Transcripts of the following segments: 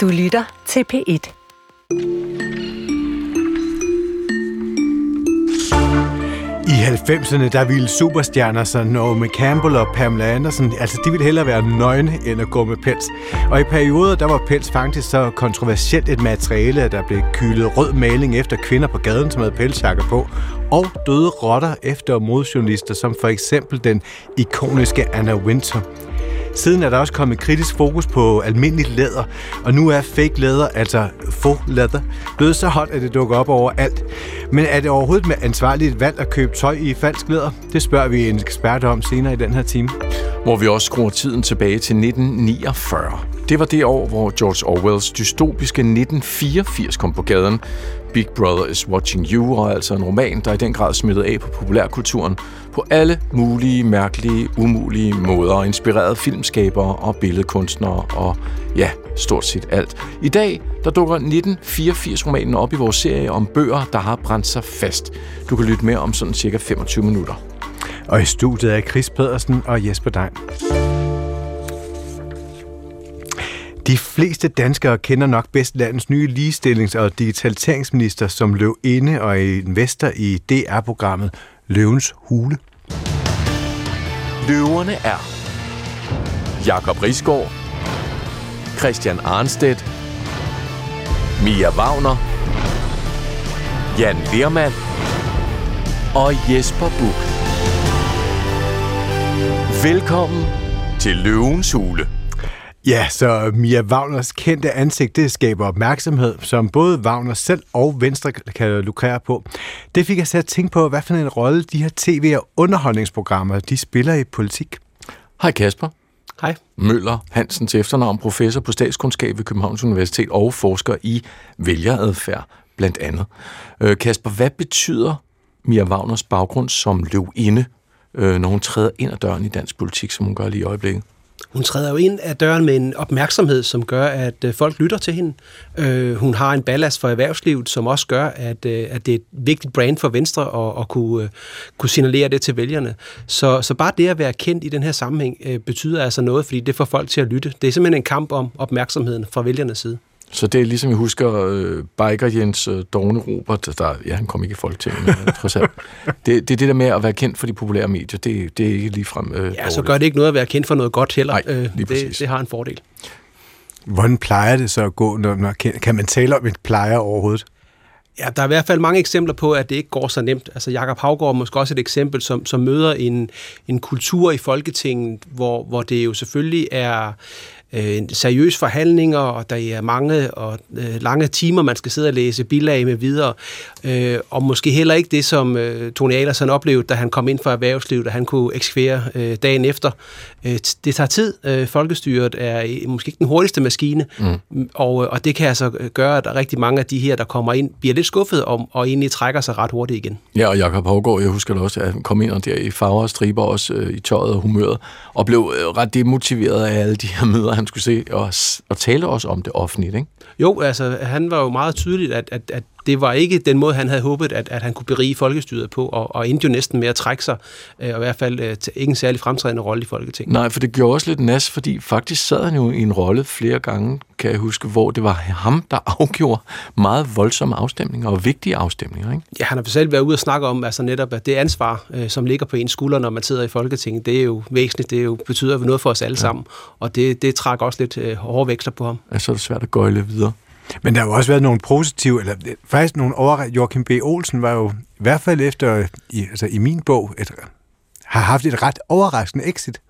Du lytter til P1. I 90'erne, der ville superstjerner som Naomi Campbell og Pamela Anderson, altså de ville hellere være nøgne end at gå med pels. Og i perioder, der var pels faktisk så kontroversielt et materiale, at der blev kylet rød maling efter kvinder på gaden, som havde pelsjakker på, og døde rotter efter modjournalister, som for eksempel den ikoniske Anna Winter. Siden er der også kommet kritisk fokus på almindeligt læder, og nu er fake læder, altså faux læder, blevet så hot, at det dukker op overalt. Men er det overhovedet med ansvarligt valg at købe tøj i falsk læder? Det spørger vi en ekspert om senere i den her time. Hvor vi også skruer tiden tilbage til 1949. Det var det år, hvor George Orwells dystopiske 1984 kom på gaden. Big Brother is Watching You, og altså en roman, der i den grad smittede af på populærkulturen på alle mulige, mærkelige, umulige måder, og inspirerede filmskabere og billedkunstnere og ja, stort set alt. I dag, der dukker 1984-romanen op i vores serie om bøger, der har brændt sig fast. Du kan lytte mere om sådan cirka 25 minutter. Og i studiet er Chris Pedersen og Jesper Dein. De fleste danskere kender nok bedst landets nye ligestillings- og digitaliseringsminister, som løb inde og investor i DR-programmet Løvens Hule. Løverne er Jakob Risgaard, Christian Arnstedt, Mia Wagner, Jan Lermand og Jesper Buch. Velkommen til Løvens Hule. Ja, så Mia Wagners kendte ansigt, det skaber opmærksomhed, som både Wagner selv og Venstre kan lukrere på. Det fik jeg til at tænke på, hvad for en rolle de her tv- og underholdningsprogrammer, de spiller i politik. Hej Kasper. Hej. Møller Hansen til efternavn, professor på statskundskab ved Københavns Universitet og forsker i vælgeradfærd blandt andet. Øh, Kasper, hvad betyder Mia Wagners baggrund som løvinde, øh, når hun træder ind ad døren i dansk politik, som hun gør lige i øjeblikket? Hun træder jo ind ad døren med en opmærksomhed, som gør, at øh, folk lytter til hende. Øh, hun har en ballast for erhvervslivet, som også gør, at, øh, at det er et vigtigt brand for Venstre at, at kunne, øh, kunne signalere det til vælgerne. Så, så bare det at være kendt i den her sammenhæng øh, betyder altså noget, fordi det får folk til at lytte. Det er simpelthen en kamp om opmærksomheden fra vælgernes side. Så det er ligesom, jeg husker, øh, Biker Jens øh, Dogne Robert, der, ja, han kom ikke i Folketinget, men øh, trods alt. Det, det er det der med at være kendt for de populære medier, det, det er ikke ligefrem øh, Ja, så gør det ikke noget at være kendt for noget godt heller. Nej, Øh, lige præcis. det, det har en fordel. Hvordan plejer det så at gå, når man kan man tale om et plejer overhovedet? Ja, der er i hvert fald mange eksempler på, at det ikke går så nemt. Altså Jakob Havgård er måske også et eksempel, som, som møder en, en kultur i Folketinget, hvor, hvor det jo selvfølgelig er øh, seriøse forhandlinger, og der er mange og øh, lange timer, man skal sidde og læse bilag med videre. Øh, og måske heller ikke det, som øh, Tony Alersen oplevede, da han kom ind fra erhvervslivet, da han kunne eksekvere øh, dagen efter. Øh, det tager tid. Øh, folkestyret er måske ikke den hurtigste maskine, mm. og, og det kan altså gøre, at rigtig mange af de her, der kommer ind, bliver lidt skuffet om, og egentlig trækker sig ret hurtigt igen. Ja, og Jakob Havgaard, jeg husker da også, at han kom ind og der i farver og striber også øh, i tøjet og humøret, og blev øh, ret demotiveret af alle de her møder, han skulle se, og, og tale også om det offentligt, ikke? Jo, altså han var jo meget tydeligt, at, at, at det var ikke den måde, han havde håbet, at, at han kunne berige folkestyret på, og, og endte jo næsten med at trække sig, øh, og i hvert fald øh, ikke en særlig fremtrædende rolle i Folketinget. Nej, for det gjorde også lidt nas, fordi faktisk sad han jo i en rolle flere gange, kan jeg huske, hvor det var ham, der afgjorde meget voldsomme afstemninger og vigtige afstemninger, ikke? Ja, han har selv været ude og snakke om, altså netop, at det ansvar, øh, som ligger på ens skulder, når man sidder i Folketinget, det er jo væsentligt, det er jo, betyder noget for os alle ja. sammen, og det, det trækker også lidt øh, hårde veksler på ham. Altså, så er det svært at gøjle videre. Men der har jo også været nogle positive, eller øh, faktisk nogle over... Joachim B. Olsen var jo i hvert fald efter, øh, i, altså i min bog, et, har haft et ret overraskende exit.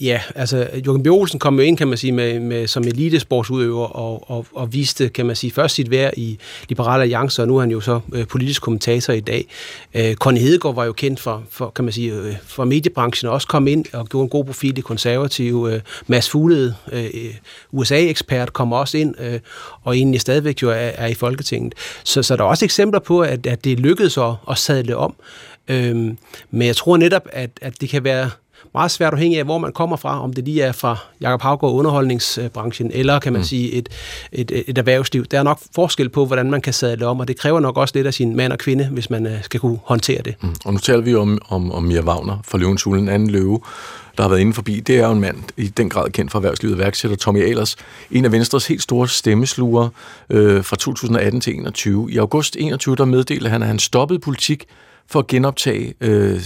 Ja, altså Jørgen B. Olsen kom jo ind, kan man sige, med, med, som elitesportsudøver og, og, og viste, kan man sige, først sit værd i Liberale Alliance, og nu er han jo så øh, politisk kommentator i dag. Øh, Conny Hedegaard var jo kendt for, for kan man sige, øh, for mediebranchen, og også kom ind og gjorde en god profil i konservative. Øh, Mads Fuglede, øh, USA-ekspert, kommer også ind, øh, og egentlig stadigvæk jo er, er i Folketinget. Så, så der er også eksempler på, at, at det lykkedes at, at sadle om. Øh, men jeg tror netop, at, at det kan være meget svært afhængig af, hvor man kommer fra, om det lige er fra Jakob Havgaard underholdningsbranchen, eller kan man mm. sige et, et, et erhvervsliv. Der er nok forskel på, hvordan man kan sadle om, og det kræver nok også lidt af sin mand og kvinde, hvis man øh, skal kunne håndtere det. Mm. Og nu taler vi om, om, om Mia Wagner fra Løvens Hule, en anden løve, der har været inde forbi, det er jo en mand i den grad kendt for erhvervslivet værksætter, Tommy Ahlers, en af Venstres helt store stemmesluger øh, fra 2018 til 2021. I august 21 der meddelte han, at han stoppede politik for at genoptage øh,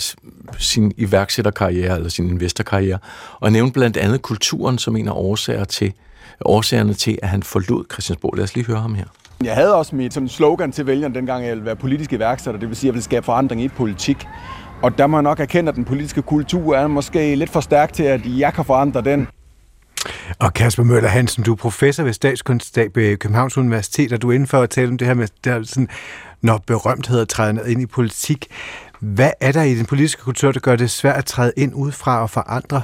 sin iværksætterkarriere eller sin investorkarriere, og nævnte blandt andet kulturen som en af årsager til, årsagerne til, at han forlod Christiansborg. Lad os lige høre ham her. Jeg havde også mit som slogan til vælgerne dengang, jeg ville være politisk iværksætter, det vil sige, at jeg ville skabe forandring i politik. Og der må jeg nok erkende, at den politiske kultur er måske lidt for stærk til, at jeg kan forandre den. Og Kasper Møller Hansen, du er professor ved Statskundskab ved øh, Københavns Universitet, og du er inden for at tale om det her med, der sådan, når berømtheder træder ned ind i politik. Hvad er der i den politiske kultur, der gør det svært at træde ind udefra og forandre?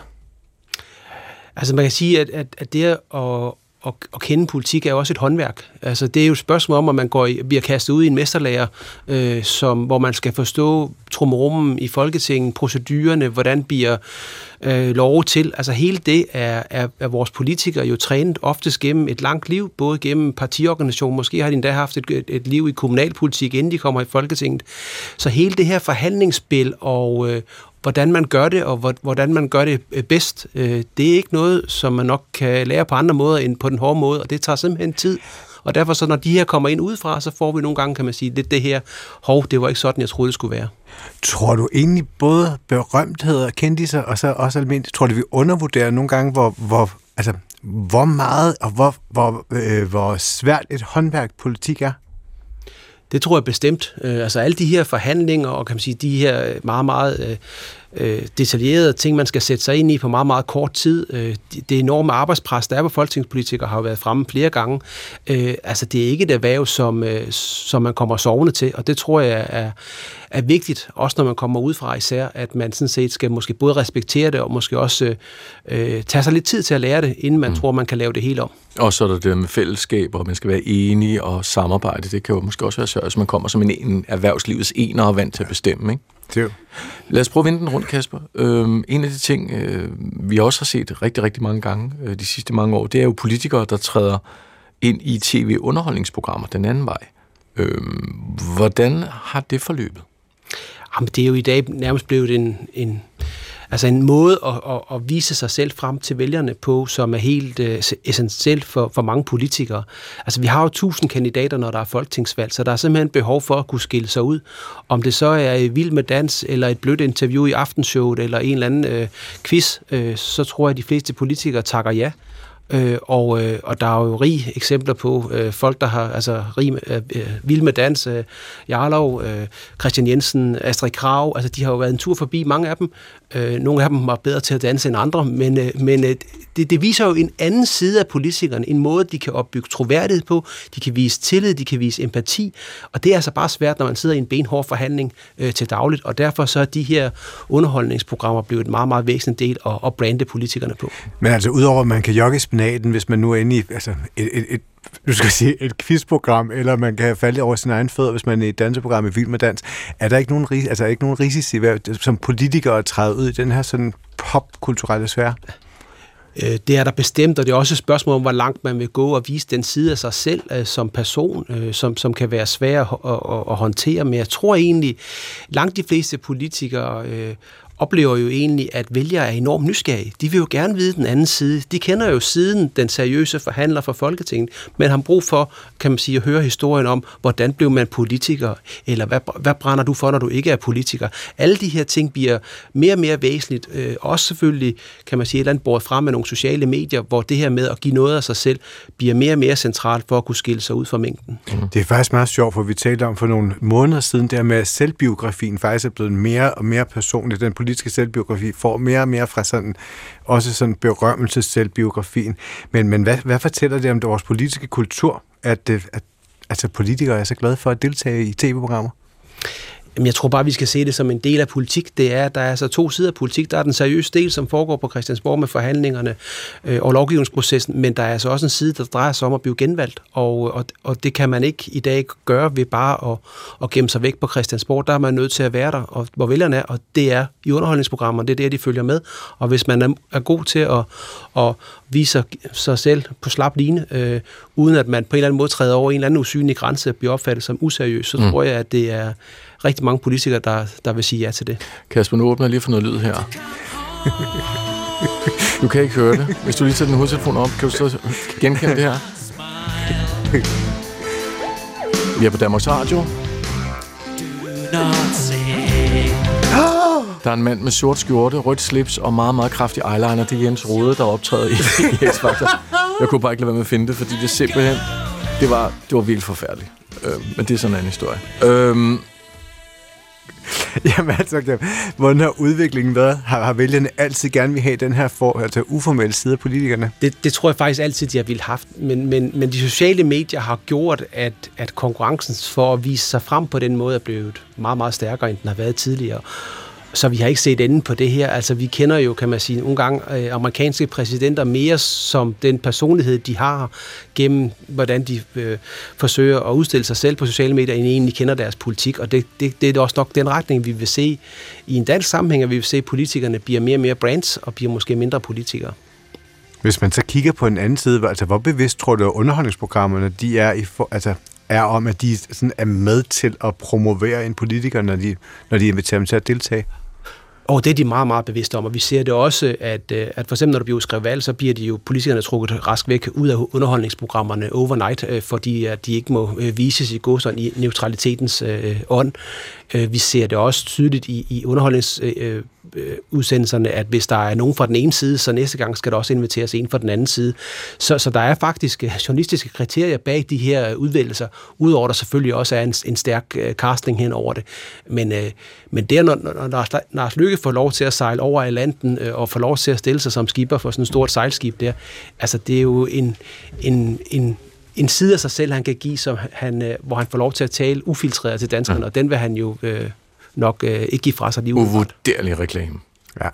Altså man kan sige, at, at, at det at, at, at kende politik er jo også et håndværk. Altså det er jo et spørgsmål om, at man går i, bliver kastet ud i en mesterlærer, øh, som, hvor man skal forstå trummerummen i Folketinget, procedurerne, hvordan bliver øh, lov til. Altså hele det er, er, er vores politikere jo trænet oftest gennem et langt liv, både gennem partiorganisation, måske har de endda haft et, et liv i kommunalpolitik, inden de kommer i Folketinget. Så hele det her forhandlingsspil og, øh, hvordan man gør det, og hvordan man gør det øh, bedst, øh, det er ikke noget, som man nok kan lære på andre måder end på den hårde måde, og det tager simpelthen tid. Og derfor så, når de her kommer ind udefra, så får vi nogle gange, kan man sige, lidt det her, hov, det var ikke sådan, jeg troede, det skulle være. Tror du egentlig både berømtheder, kendiser og så også almindeligt, tror du, vi undervurderer nogle gange, hvor, hvor, altså, hvor meget og hvor, hvor, øh, hvor svært et håndværk politik er? Det tror jeg bestemt. Øh, altså alle de her forhandlinger og kan man sige, de her meget, meget øh, øh detaljerede ting, man skal sætte sig ind i på meget, meget kort tid. Øh, det enorme arbejdspres, der er på folketingspolitikere, har jo været fremme flere gange. Øh, altså, det er ikke et erhverv, som, øh, som man kommer sovende til, og det tror jeg er, er vigtigt, også når man kommer ud fra især, at man sådan set skal måske både respektere det, og måske også øh, tage sig lidt tid til at lære det, inden man mm. tror, man kan lave det helt om. Og så er der det med fællesskab, og man skal være enige og samarbejde. Det kan jo måske også være svært, hvis man kommer som en, en erhvervslivets ener og vant til at bestemme, ikke? Det Lad os prøve at vende den rundt, Kasper. Øhm, en af de ting, øh, vi også har set rigtig, rigtig mange gange øh, de sidste mange år, det er jo politikere, der træder ind i tv-underholdningsprogrammer den anden vej. Øhm, hvordan har det forløbet? Jamen, det er jo i dag nærmest blevet en, en, altså en måde at, at, at vise sig selv frem til vælgerne på, som er helt øh, uh, essentielt for, for mange politikere. Altså vi har jo tusind kandidater, når der er folketingsvalg, så der er simpelthen behov for at kunne skille sig ud. Om det så er vild med dans, eller et blødt interview i aftenshowet, eller en eller anden uh, quiz, uh, så tror jeg, at de fleste politikere takker ja. Øh, og, øh, og der er jo rige eksempler på øh, folk, der har altså rig, øh, øh, vild med dans, øh, Jarlov, øh, Christian Jensen, Astrid Krav, altså de har jo været en tur forbi, mange af dem. Øh, nogle af dem var bedre til at danse end andre, men, øh, men øh, det, det viser jo en anden side af politikerne, en måde, de kan opbygge troværdighed på, de kan vise tillid, de kan vise empati, og det er altså bare svært, når man sidder i en benhård forhandling øh, til dagligt, og derfor så er de her underholdningsprogrammer blevet et meget, meget væsentligt del at, at brande politikerne på. Men altså, udover at man kan jogge senaten, hvis man nu er inde i altså, et, et, et du skal sige, et quizprogram, eller man kan falde over sin egen fødder, hvis man er i et danseprogram i Vild med Dans. Er der ikke nogen, altså, ikke nogen risici som politikere at træde ud i den her sådan popkulturelle sfære? Øh, det er der bestemt, og det er også et spørgsmål om, hvor langt man vil gå og vise den side af sig selv øh, som person, øh, som, som kan være svær at, at, at håndtere. Men jeg tror egentlig, langt de fleste politikere øh, oplever jo egentlig, at vælgere er enormt nysgerrige. De vil jo gerne vide den anden side. De kender jo siden den seriøse forhandler for Folketinget, men har brug for, kan man sige, at høre historien om, hvordan blev man politiker, eller hvad, hvad brænder du for, når du ikke er politiker. Alle de her ting bliver mere og mere væsentligt. Øh, også selvfølgelig, kan man sige, et eller andet båret frem med nogle sociale medier, hvor det her med at give noget af sig selv, bliver mere og mere centralt for at kunne skille sig ud fra mængden. Mm. Det er faktisk meget sjovt, for vi talte om for nogle måneder siden, der med, at selvbiografien faktisk er blevet mere og mere personlig. Den politiske selvbiografi får mere og mere fra sådan, også sådan berømmelses selvbiografien. Men, men hvad, hvad fortæller det om vores politiske kultur, at, øh, at altså politikere er så glade for at deltage i tv-programmer? Jamen, jeg tror bare, vi skal se det som en del af politik. Det er, der er altså to sider af politik. Der er den seriøse del, som foregår på Christiansborg med forhandlingerne øh, og lovgivningsprocessen, men der er altså også en side, der drejer sig om at blive genvalgt, og, og, og det kan man ikke i dag gøre ved bare at, at gemme sig væk på Christiansborg. Der er man nødt til at være der, og hvor vælgerne er, og det er i underholdningsprogrammerne, det er der, de følger med. Og hvis man er, er god til at, at vise sig selv på slap line, øh, uden at man på en eller anden måde træder over en eller anden usynlig grænse og bliver opfattet som useriøs, så mm. tror jeg, at det er rigtig mange politikere, der, der vil sige ja til det. Kasper, nu åbner jeg lige for noget lyd her. Du kan ikke høre det. Hvis du lige tager din hovedtelefon op, kan du så genkende det her? Vi er på Danmarks Radio. Der er en mand med sort skjorte, rødt slips og meget, meget kraftig eyeliner. Det er Jens Rode, der optræder i, i X-Factor. Jeg kunne bare ikke lade være med at finde det, fordi det simpelthen... Det var, det var virkelig forfærdeligt. Øh, men det er sådan en anden historie. Øh, Jamen altså, hvordan har udviklingen været? Har, har vælgerne altid gerne vil have den her for, altså uformelle side af politikerne? Det, det tror jeg faktisk altid, de har ville haft. Men, men, men de sociale medier har gjort, at, at konkurrencen for at vise sig frem på den måde er blevet meget, meget stærkere, end den har været tidligere. Så vi har ikke set enden på det her. Altså, vi kender jo, kan man sige, nogle gange øh, amerikanske præsidenter mere som den personlighed, de har, gennem hvordan de øh, forsøger at udstille sig selv på sociale medier, end egentlig kender deres politik. Og det, det, det er også nok den retning, vi vil se i en dansk sammenhæng, at vi vil se, at politikerne bliver mere og mere brands, og bliver måske mindre politikere. Hvis man så kigger på en anden side, altså hvor bevidst tror du, at underholdningsprogrammerne de er, i for, altså, er om, at de sådan er med til at promovere en politiker, når de, når de inviterer dem til at deltage? Og det er de meget, meget bevidste om, og vi ser det også, at, øh, at for eksempel når der bliver udskrevet valg, så bliver de jo politikerne trukket rask væk ud af underholdningsprogrammerne overnight, øh, fordi at de ikke må øh, vises i sådan i neutralitetens øh, ånd. Vi ser det også tydeligt i, i underholdnings øh, øh, udsendelserne, at hvis der er nogen fra den ene side, så næste gang skal der også inviteres en fra den anden side. Så, så der er faktisk øh, journalistiske kriterier bag de her udvælgelser, udover der selvfølgelig også er en, en stærk øh, casting hen over det. Men, øh, men det er, når, når Lars, Lars Lykke får lov til at sejle over Atlanten øh, og får lov til at stille sig som skipper for sådan et stort sejlskib der, altså det er jo en, en, en en side af sig selv, han kan give, som han, øh, hvor han får lov til at tale ufiltreret til danskerne, ja. og den vil han jo øh, nok øh, ikke give fra sig lige Uvurderlig reklame. Ja.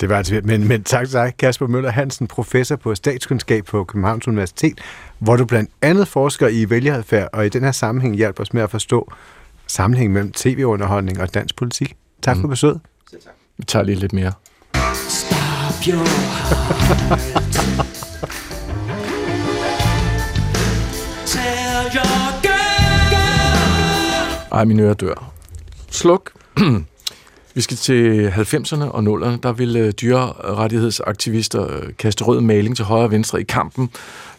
Det var altså, men, men tak til dig, Kasper Møller Hansen, professor på statskundskab på Københavns Universitet, hvor du blandt andet forsker i vælgeradfærd, og i den her sammenhæng hjælper os med at forstå sammenhængen mellem tv-underholdning og dansk politik. Tak mm. for besøget. tak. Vi tager lige lidt mere. Stop your heart. Tell your girl. Ej, min øre dør sluk. Vi skal til 90'erne og 0'erne. Der ville øh, dyrerettighedsaktivister øh, kaste rød maling til højre og venstre i kampen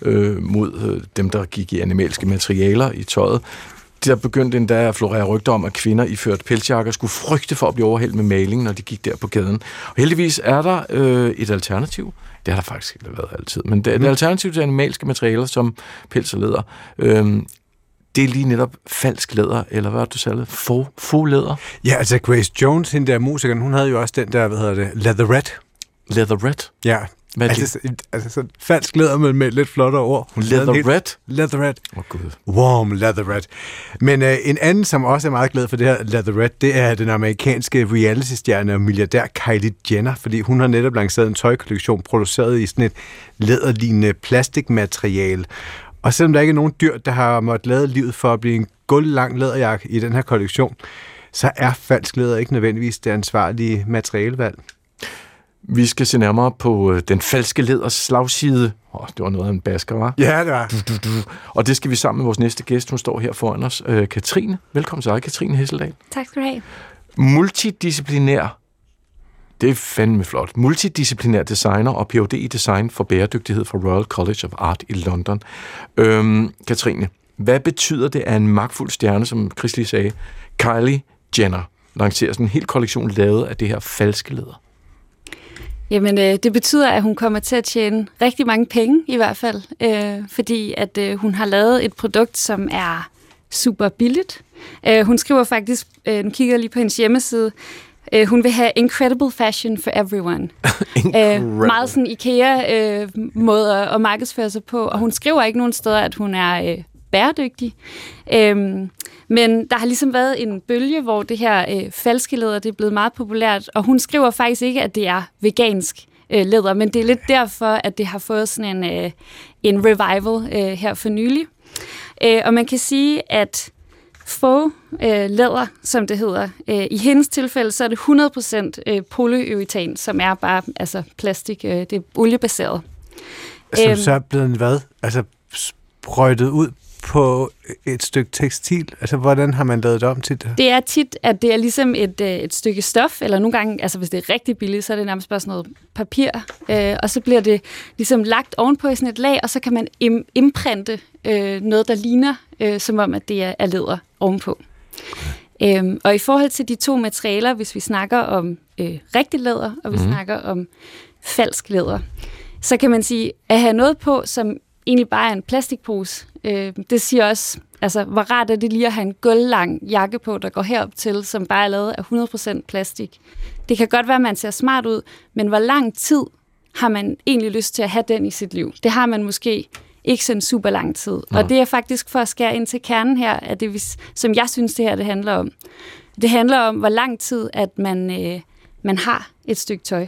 øh, mod øh, dem, der gik i animalske materialer i tøjet. Der begyndte endda at florere rygter om, at kvinder iført pelsjakker skulle frygte for at blive overhældt med maling, når de gik der på gaden. Og heldigvis er der øh, et alternativ. Det har der faktisk ikke været altid, men det er et mm. alternativ til animalske materialer som pels og læder. Øh, det er lige netop falsk læder, eller hvad du sagde? Faux, faux læder? Ja, altså Grace Jones, hende der musikeren, hun havde jo også den der, hvad hedder det, Leatherette. Leatherette? Ja, hvad er det? Altså, altså sådan falsk læder, men med lidt flottere ord. Hun leatherette? Leatherette. Åh, oh, gud. Warm leatherette. Men uh, en anden, som også er meget glad for det her leatherette, det er den amerikanske reality-stjerne og milliardær Kylie Jenner, fordi hun har netop lanceret en tøjkollektion, produceret i sådan et læderlignende plastikmateriale. Og selvom der ikke er nogen dyr, der har måttet lade livet for at blive en guldlang læderjakke i den her kollektion, så er falsk læder ikke nødvendigvis det ansvarlige materialevalg. Vi skal se nærmere på øh, den falske leders slagside. Oh, det var noget af en basker, var? Ja, det var. Du, du, du. Og det skal vi sammen med vores næste gæst. Hun står her foran os. Uh, Katrine. Velkommen til dig, Katrine Hesseldal. Tak skal du have. Multidisciplinær det er fandme flot. Multidisciplinær designer og Ph.D. i design for bæredygtighed fra Royal College of Art i London. Øhm, Katrine, hvad betyder det, at en magtfuld stjerne, som Chris lige sagde, Kylie Jenner, lancerer sådan en hel kollektion lavet af det her falske læder? Jamen, øh, det betyder, at hun kommer til at tjene rigtig mange penge i hvert fald, øh, fordi at øh, hun har lavet et produkt, som er super billigt. Øh, hun skriver faktisk, øh, nu kigger jeg lige på hendes hjemmeside, Øh, hun vil have incredible fashion for everyone. Øh, meget sådan IKEA-måde øh, at markedsføre sig på, og hun skriver ikke nogen steder, at hun er øh, bæredygtig. Øhm, men der har ligesom været en bølge, hvor det her øh, falske læder det er blevet meget populært, og hun skriver faktisk ikke, at det er vegansk øh, læder, men det er lidt derfor, at det har fået sådan en, øh, en revival øh, her for nylig. Øh, og man kan sige, at faux øh, læder, som det hedder. Øh, I hendes tilfælde, så er det 100% øh, polyuretan, som er bare altså plastik. Øh, det er oliebaseret. Som æm, øhm, så er blevet hvad? Altså sprøjtet ud på et stykke tekstil? Altså, hvordan har man lavet det om til det? Det er tit, at det er ligesom et, øh, et stykke stof, eller nogle gange, altså hvis det er rigtig billigt, så er det nærmest bare sådan noget papir, øh, og så bliver det ligesom lagt ovenpå i sådan et lag, og så kan man im- imprinte øh, noget, der ligner, øh, som om, at det er, er læder ovenpå. Øhm, og i forhold til de to materialer, hvis vi snakker om øh, rigtig læder, og vi mm. snakker om falsk læder, så kan man sige, at have noget på, som egentlig bare er en plastikpose, øh, det siger også, altså hvor rart er det lige at have en gulvlang jakke på, der går herop til, som bare er lavet af 100% plastik. Det kan godt være, at man ser smart ud, men hvor lang tid har man egentlig lyst til at have den i sit liv? Det har man måske ikke sådan super lang tid. Nå. Og det er faktisk for at skære ind til kernen her, at det, som jeg synes, det her det handler om. Det handler om, hvor lang tid, at man, øh, man har et stykke tøj.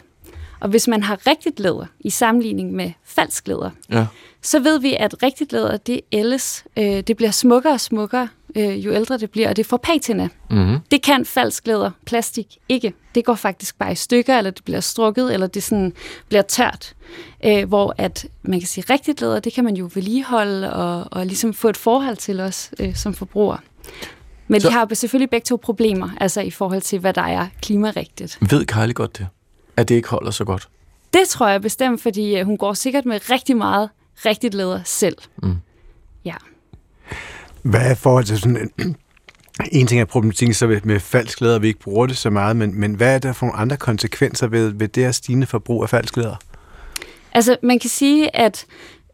Og hvis man har rigtigt læder i sammenligning med falsk læder, ja. så ved vi, at rigtigt læder, det ældes. Øh, det bliver smukkere og smukkere, øh, jo ældre det bliver, og det får patina. Mm-hmm. Det kan falsk læder, plastik, ikke. Det går faktisk bare i stykker, eller det bliver strukket, eller det sådan bliver tørt. Øh, hvor at man kan sige, rigtigt læder, det kan man jo vedligeholde og, og ligesom få et forhold til os øh, som forbruger. Men så... de har selvfølgelig begge to problemer, altså i forhold til, hvad der er klimarigtigt. Ved Kylie godt det? At det ikke holder så godt? Det tror jeg bestemt, fordi øh, hun går sikkert med rigtig meget rigtigt læder selv. Mm. Ja. Hvad er forhold til sådan en, en ting er problematikken så med falsk læder, vi ikke bruger det så meget, men, men hvad er der for nogle andre konsekvenser ved, ved det her stigende forbrug af falsk læder? Altså, man kan sige, at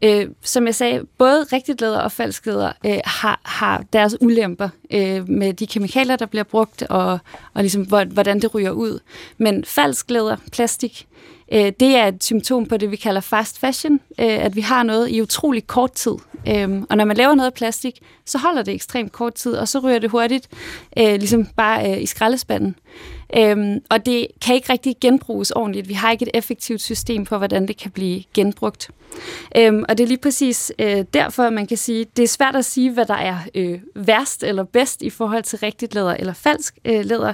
Øh, som jeg sagde, både rigtigt læder og falsk læder øh, har, har deres ulemper øh, med de kemikalier, der bliver brugt, og, og ligesom, hvordan det ryger ud. Men falsk læder, plastik, øh, det er et symptom på det, vi kalder fast fashion, øh, at vi har noget i utrolig kort tid. Øh, og når man laver noget af plastik, så holder det ekstremt kort tid, og så ryger det hurtigt øh, ligesom bare øh, i skraldespanden. Øhm, og det kan ikke rigtig genbruges ordentligt. Vi har ikke et effektivt system for, hvordan det kan blive genbrugt. Øhm, og det er lige præcis øh, derfor, man kan sige, det er svært at sige, hvad der er øh, værst eller bedst i forhold til rigtigt læder eller falsk øh, læder.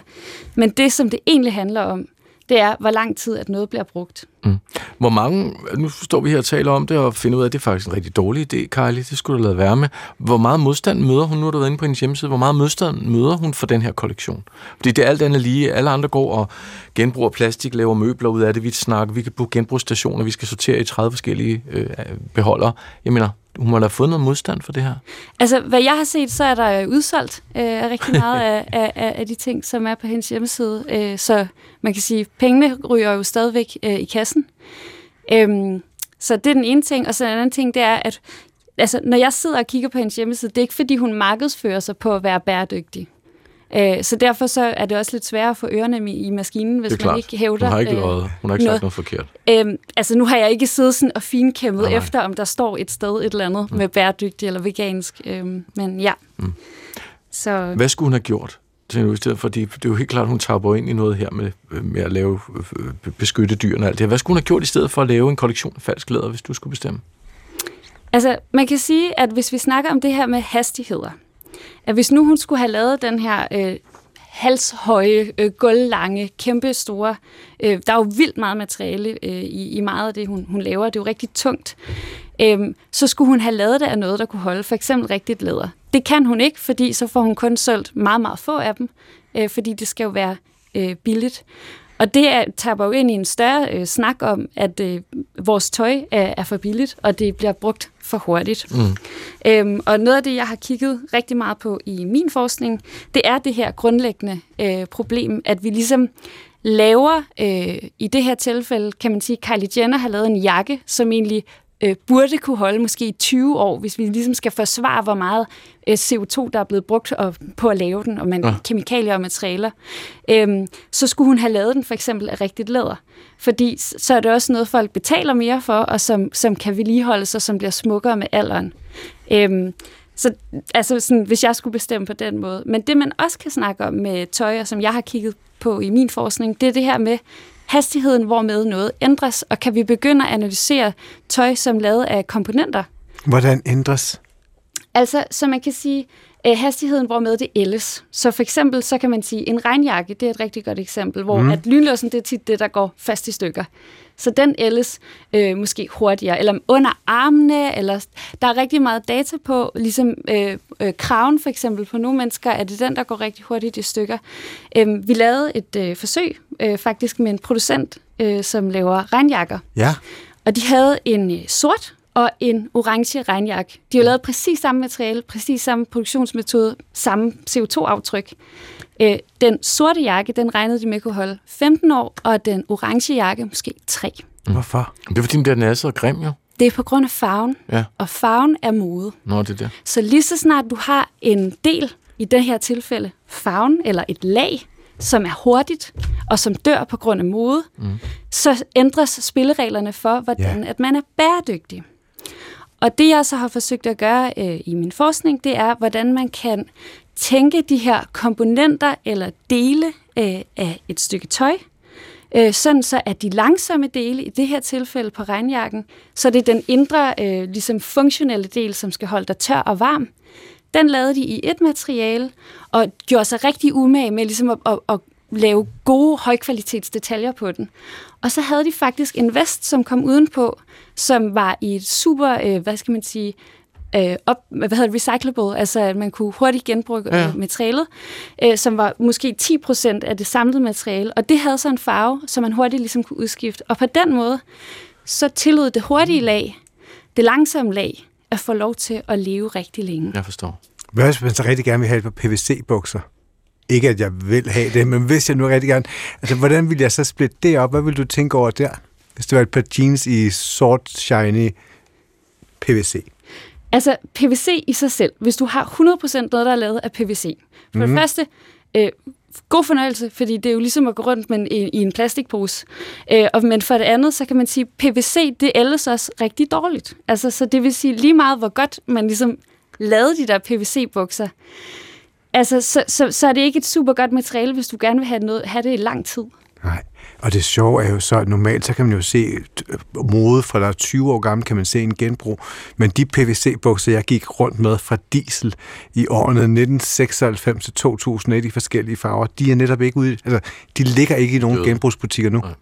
Men det, som det egentlig handler om, det er, hvor lang tid at noget bliver brugt. Mm. Hvor mange, nu står vi her og taler om det, og finder ud af, at det er faktisk en rigtig dårlig idé, Kylie, det skulle du lade være med. Hvor meget modstand møder hun, nu har du været inde på hendes hjemmeside, hvor meget modstand møder hun for den her kollektion? Fordi det er alt andet lige, alle andre går og genbruger plastik, laver møbler ud af det, vi snakker, vi kan bruge genbrugsstationer, vi skal sortere i 30 forskellige øh, beholdere. Jeg mener, hun må da have fået noget modstand for det her. Altså, hvad jeg har set, så er der udsolgt øh, rigtig meget af, af, af de ting, som er på hendes hjemmeside. Øh, så man kan sige, pengene ryger jo stadigvæk øh, i kassen. Øhm, så det er den ene ting. Og så den anden ting, det er, at altså, når jeg sidder og kigger på hendes hjemmeside, det er ikke fordi, hun markedsfører sig på at være bæredygtig. Øh, så derfor så er det også lidt sværere at få ørerne i, i maskinen, hvis man klart. ikke hævder... Hun har ikke, øh, løjet. Hun har ikke noget. sagt noget forkert. Øhm, altså nu har jeg ikke siddet sådan og finkæmmet nej, efter, om der står et sted et eller andet mm. med bæredygtig eller vegansk. Øhm, men ja. Mm. Så... Hvad skulle hun have gjort? i stedet for, det, er jo helt klart, at hun taber ind i noget her med, med at lave øh, beskytte dyrene og alt det Hvad skulle hun have gjort i stedet for at lave en kollektion af falsk læder, hvis du skulle bestemme? Altså, man kan sige, at hvis vi snakker om det her med hastigheder, at hvis nu hun skulle have lavet den her øh, halshøje, øh, gulvlange, kæmpe store, øh, der er jo vildt meget materiale øh, i, i meget af det, hun, hun laver, det er jo rigtig tungt, øh, så skulle hun have lavet det af noget, der kunne holde, for eksempel rigtigt læder. Det kan hun ikke, fordi så får hun kun solgt meget, meget få af dem, øh, fordi det skal jo være øh, billigt. Og det er, taber jo ind i en større øh, snak om, at øh, vores tøj er, er for billigt, og det bliver brugt for hurtigt. Mm. Øhm, og noget af det, jeg har kigget rigtig meget på i min forskning, det er det her grundlæggende øh, problem, at vi ligesom laver, øh, i det her tilfælde, kan man sige, Kylie Jenner har lavet en jakke, som egentlig øh, burde kunne holde måske i 20 år, hvis vi ligesom skal forsvare, hvor meget øh, CO2, der er blevet brugt og, på at lave den, og man, ja. kemikalier og materialer, øhm, så skulle hun have lavet den for eksempel af rigtigt læder. Fordi så er det også noget, folk betaler mere for, og som, som kan vedligeholdes, og som bliver smukkere med alderen. Øhm, så altså sådan, hvis jeg skulle bestemme på den måde. Men det, man også kan snakke om med tøj, og som jeg har kigget på i min forskning, det er det her med, hastigheden, hvormed noget ændres, og kan vi begynde at analysere tøj som lavet af komponenter. Hvordan ændres? Altså, så man kan sige, øh, hastigheden, hvormed det ældes. Så for eksempel, så kan man sige, en regnjakke, det er et rigtig godt eksempel, hvor mm. at lynlåsen, det er tit det, der går fast i stykker. Så den ældes øh, måske hurtigere, eller under armene, eller der er rigtig meget data på, ligesom øh, øh, kraven for eksempel på nogle mennesker, er det den, der går rigtig hurtigt i stykker. Øh, vi lavede et øh, forsøg øh, faktisk med en producent, øh, som laver regnjakker. Ja. Og de havde en øh, sort og en orange regnjakke. De har lavet præcis samme materiale, præcis samme produktionsmetode, samme CO2-aftryk. Øh, den sorte jakke, den regnede de med kunne holde 15 år, og den orange jakke måske 3. Hvorfor? Det er fordi, den der er så grim, jo. Det er på grund af farven, Ja. og farven er mode. Nå, det er det. Så lige så snart du har en del, i det her tilfælde farven, eller et lag, som er hurtigt, og som dør på grund af mode, mm. så ændres spillereglerne for, hvordan Ja. at man er bæredygtig. Og det, jeg så har forsøgt at gøre øh, i min forskning, det er, hvordan man kan tænke de her komponenter eller dele øh, af et stykke tøj, øh, sådan så at de langsomme dele, i det her tilfælde på regnjakken, så det er den indre, øh, ligesom funktionelle del, som skal holde dig tør og varm, den lavede de i et materiale, og gjorde sig rigtig umage med ligesom at, at, at lave gode, højkvalitets detaljer på den. Og så havde de faktisk en vest, som kom udenpå, som var i et super, øh, hvad skal man sige, øh, op, hvad hedder det, recyclable, altså at man kunne hurtigt genbruge Ja. ja. materialet, øh, som var måske 10% af det samlede materiale, og det havde så en farve, som man hurtigt ligesom kunne udskifte. Og på den måde, så tillod det hurtige lag, det langsomme lag, at få lov til at leve rigtig længe. Jeg forstår. Hvad hvis man så rigtig gerne vil have et par PVC-bukser? Ikke at jeg vil have det, men hvis jeg nu rigtig gerne... Altså, hvordan vil jeg så splitte det op? Hvad vil du tænke over der? Hvis det var et par jeans i sort, shiny PVC. Altså, PVC i sig selv, hvis du har 100% noget, der er lavet af PVC. For mm. Mhm. det første, øh, god fornøjelse, fordi det er jo ligesom at gå rundt med en, i, i en plastikpose. Øh, og, men for det andet, så kan man sige, PVC, det ældes også rigtig dårligt. Altså, så det vil sige lige meget, hvor godt man ligesom lavede de der PVC-bukser. Altså, så, så, så er det ikke et super godt materiale, hvis du gerne vil have, noget, have det i lang tid. Nej. Og det sjove er jo så, at normalt så kan man jo se mode fra der er 20 år gammel, kan man se en genbrug. Men de PVC-bukser, jeg gik rundt med fra diesel i årene 1996 til 2001 i forskellige farver, de er netop ikke ude, altså, de ligger ikke i nogen Døde. genbrugsbutikker nu. Nej.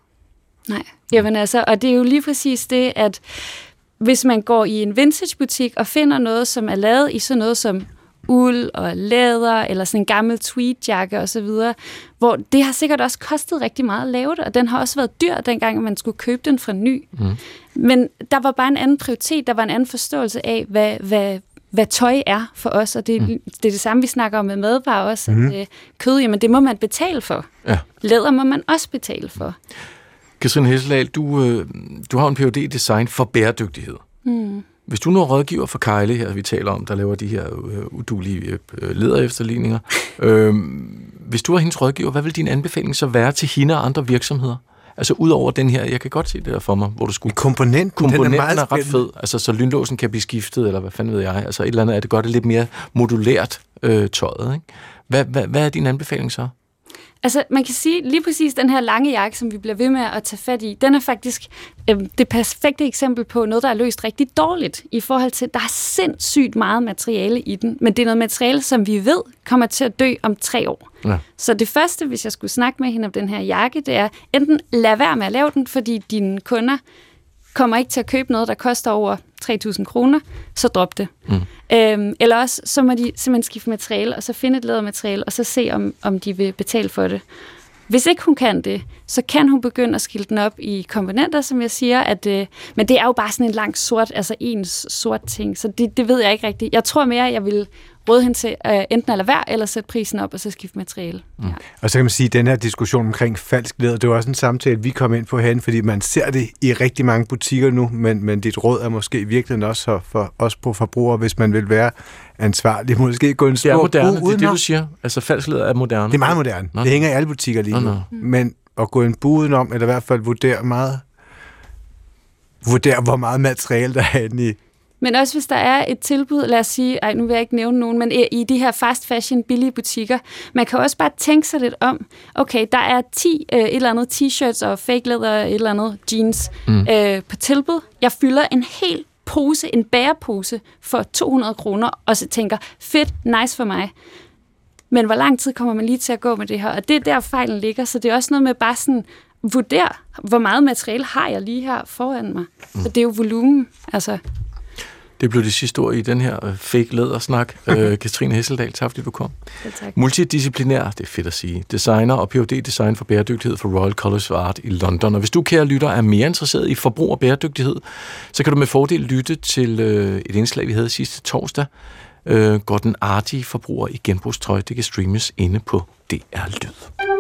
Nej, jamen altså, og det er jo lige præcis det, at hvis man går i en vintagebutik og finder noget, som er lavet i sådan noget som uld og læder, eller sådan en gammel tweedjakke osv., hvor det har sikkert også kostet rigtig meget at lave det, og den har også været dyr, dengang man skulle købe den fra ny. Mm. Men der var bare en anden prioritet, der var en anden forståelse af, hvad, hvad, hvad tøj er for os, og det, mm. det er det samme, vi snakker om med madvarer også, mm. at øh, kød, jamen det må man betale for. Ja. Læder må man også betale for. Katrine Hesseldahl, du, øh, du har en Ph.D. i design for bæredygtighed. Mm. Hvis du nu er rådgiver for Kejle her, vi taler om, der laver de her øh, udulige øh, lederefterligninger. øh, hvis du er hendes rådgiver, hvad vil din anbefaling så være til hende og andre virksomheder? Altså ud over den her, jeg kan godt se det der for mig, hvor du skulle... Komponenten, Komponenten den er, meget er ret fed, altså så lynlåsen kan blive skiftet, eller hvad fanden ved jeg. Altså et eller andet, er det godt, det lidt mere modulært øh, tøjet, ikke? Hvad, hvad, hvad er din anbefaling så? Altså, man kan sige, lige præcis den her lange jakke, som vi bliver ved med at tage fat i, den er faktisk øh, det perfekte eksempel på noget, der er løst rigtig dårligt i forhold til, der er sindssygt meget materiale i den, men det er noget materiale, som vi ved kommer til at dø om tre år. Ja. Så det første, hvis jeg skulle snakke med hende om den her jakke, det er enten lad være med at lave den, fordi dine kunder kommer ikke til at købe noget, der koster over 3.000 kroner, så drop det. Mm. Øhm, eller også, så må de simpelthen skifte materiale, og så finde et lædermateriale, og så se, om, om de vil betale for det. Hvis ikke hun kan det, så kan hun begynde at skille den op i komponenter, som jeg siger, at, øh, men det er jo bare sådan en lang sort, altså en sort ting, så det, det ved jeg ikke rigtigt. Jeg tror mere, jeg vil råde hende til øh, enten at lade være, eller sætte prisen op, og så skifte materiale. Mm. Ja. Og så kan man sige, at den her diskussion omkring falsk læder, det var også en samtale, vi kom ind på herinde, fordi man ser det i rigtig mange butikker nu, men, men dit råd er måske i virkeligheden også for, for os på forbrugere, hvis man vil være ansvarlig. Måske gå en Det er moderne, det er det, du siger. Altså falsklæder er moderne. Det er meget moderne. Nå. Det hænger i alle butikker lige Nå, nu. nå. Men at gå en bue udenom, eller i hvert fald vurdere meget vurdere, hvor meget materiale der er inde i. Men også hvis der er et tilbud, lad os sige, ej, nu vil jeg ikke nævne nogen, men i de her fast fashion billige butikker, man kan også bare tænke sig lidt om, okay, der er 10 øh, et eller andet t-shirts og fake leather, et eller andet jeans mm. øh, på tilbud. Jeg fylder en hel pose, en bærepose for 200 kroner, og så tænker, fedt, nice for mig. Men hvor lang tid kommer man lige til at gå med det her? Og det er der fejlen ligger, så det er også noget med bare sådan vurdere, hvor meget materiale har jeg lige her foran mig. Mm. Og det er jo volumen. Altså, Det blev det sidste ord i den her øh, fake lædersnak. øh, Katrine Hesseldal, tak fordi du kom. ja, tak. Multidisciplinær, det er fedt at sige, designer og Ph.D. design for bæredygtighed for Royal College of Art i London. Og hvis du, kære lytter, er mere interesseret i forbrug og bæredygtighed, så kan du med fordel lytte til øh, et indslag, vi havde sidste torsdag. Øh, går den artige forbruger i genbrugstøj. Det kan streames inde på DR Lyd.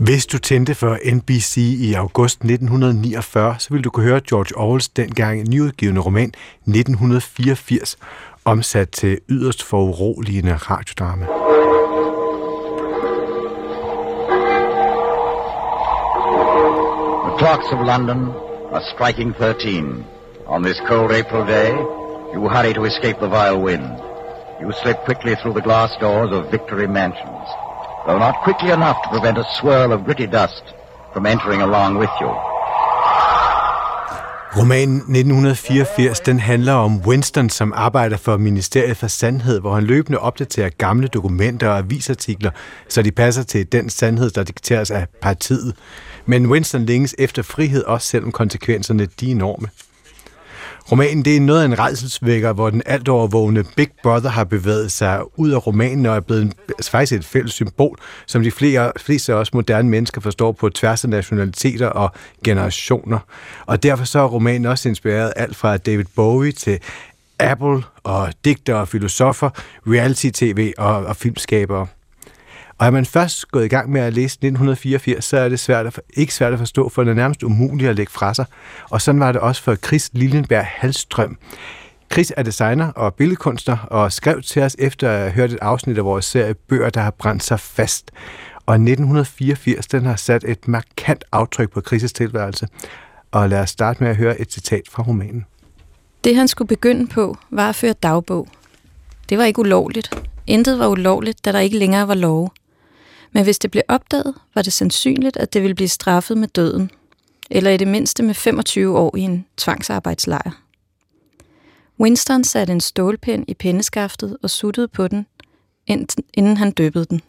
Hvis du tændte for NBC i august 1949, så ville du kunne høre George Orwells dengang nyudgivende roman 1984, omsat til yderst foruroligende radiodrama. The clocks of London are striking 13. On this cold April day, you hurry to escape the vile wind. You slip quickly through the glass doors of Victory Mansions, though not quickly enough to prevent a swirl of gritty dust from entering along with you. Romanen 1984, den handler om Winston, som arbejder for Ministeriet for Sandhed, hvor han løbende opdaterer gamle dokumenter og avisartikler, så de passer til den sandhed, der dikteres af partiet. Men Winston længes efter frihed, også selvom konsekvenserne de er enorme. Romanen det er noget af en redselsvækker, hvor den alt overvågende Big Brother har bevæget sig ud af romanen og er blevet en, faktisk et fælles symbol, som de flere, fleste af os moderne mennesker forstår på tværs af nationaliteter og generationer. Og derfor så er romanen også inspireret alt fra David Bowie til Apple og digtere og filosofer, reality-tv og, og filmskabere. Og er man først gået i gang med at læse 1984, så er det svært at, ikke svært at forstå, for det er nærmest umuligt at lægge fra sig. Og sådan var det også for Chris Lillenberg Halstrøm. Chris er designer og billedkunstner og skrev til os efter at have hørt et afsnit af vores serie Bøger, der har brændt sig fast. Og 1984 den har sat et markant aftryk på Chris' tilværelse. Og lad os starte med at høre et citat fra romanen. Det han skulle begynde på, var at føre dagbog. Det var ikke ulovligt. Intet var ulovligt, da der ikke længere var lov. Men hvis det blev opdaget, var det sandsynligt, at det ville blive straffet med døden. Eller i det mindste med 25 år i en tvangsarbejdslejr. Winston satte en stålpind i pindeskaftet og suttede på den, inden han døbede den.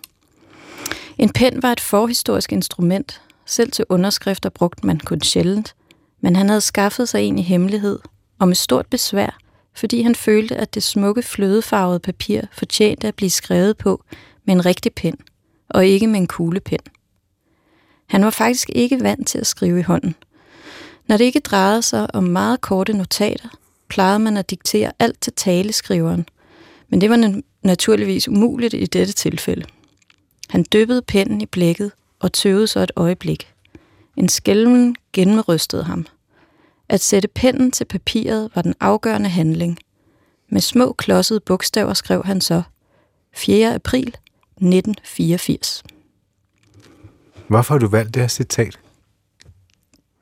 En pen var et forhistorisk instrument. Selv til underskrifter brugte man kun sjældent. Men han havde skaffet sig en i hemmelighed, og med stort besvær, fordi han følte, at det smukke flødefarvede papir fortjente at blive skrevet på med en rigtig pen, og ikke med en kuglepen. Han var faktisk ikke vant til at skrive i hånden. Når det ikke drejede sig om meget korte notater, plejede man at diktere alt til taleskriveren, men det var naturligvis umuligt i dette tilfælde. Han dyppede pennen i blækket og tøvede så et øjeblik. En skælven gennemrystede ham. At sætte pennen til papiret var den afgørende handling. Med små klodsede bogstaver skrev han så 4. april 1984. Hvorfor har du valgt det her citat?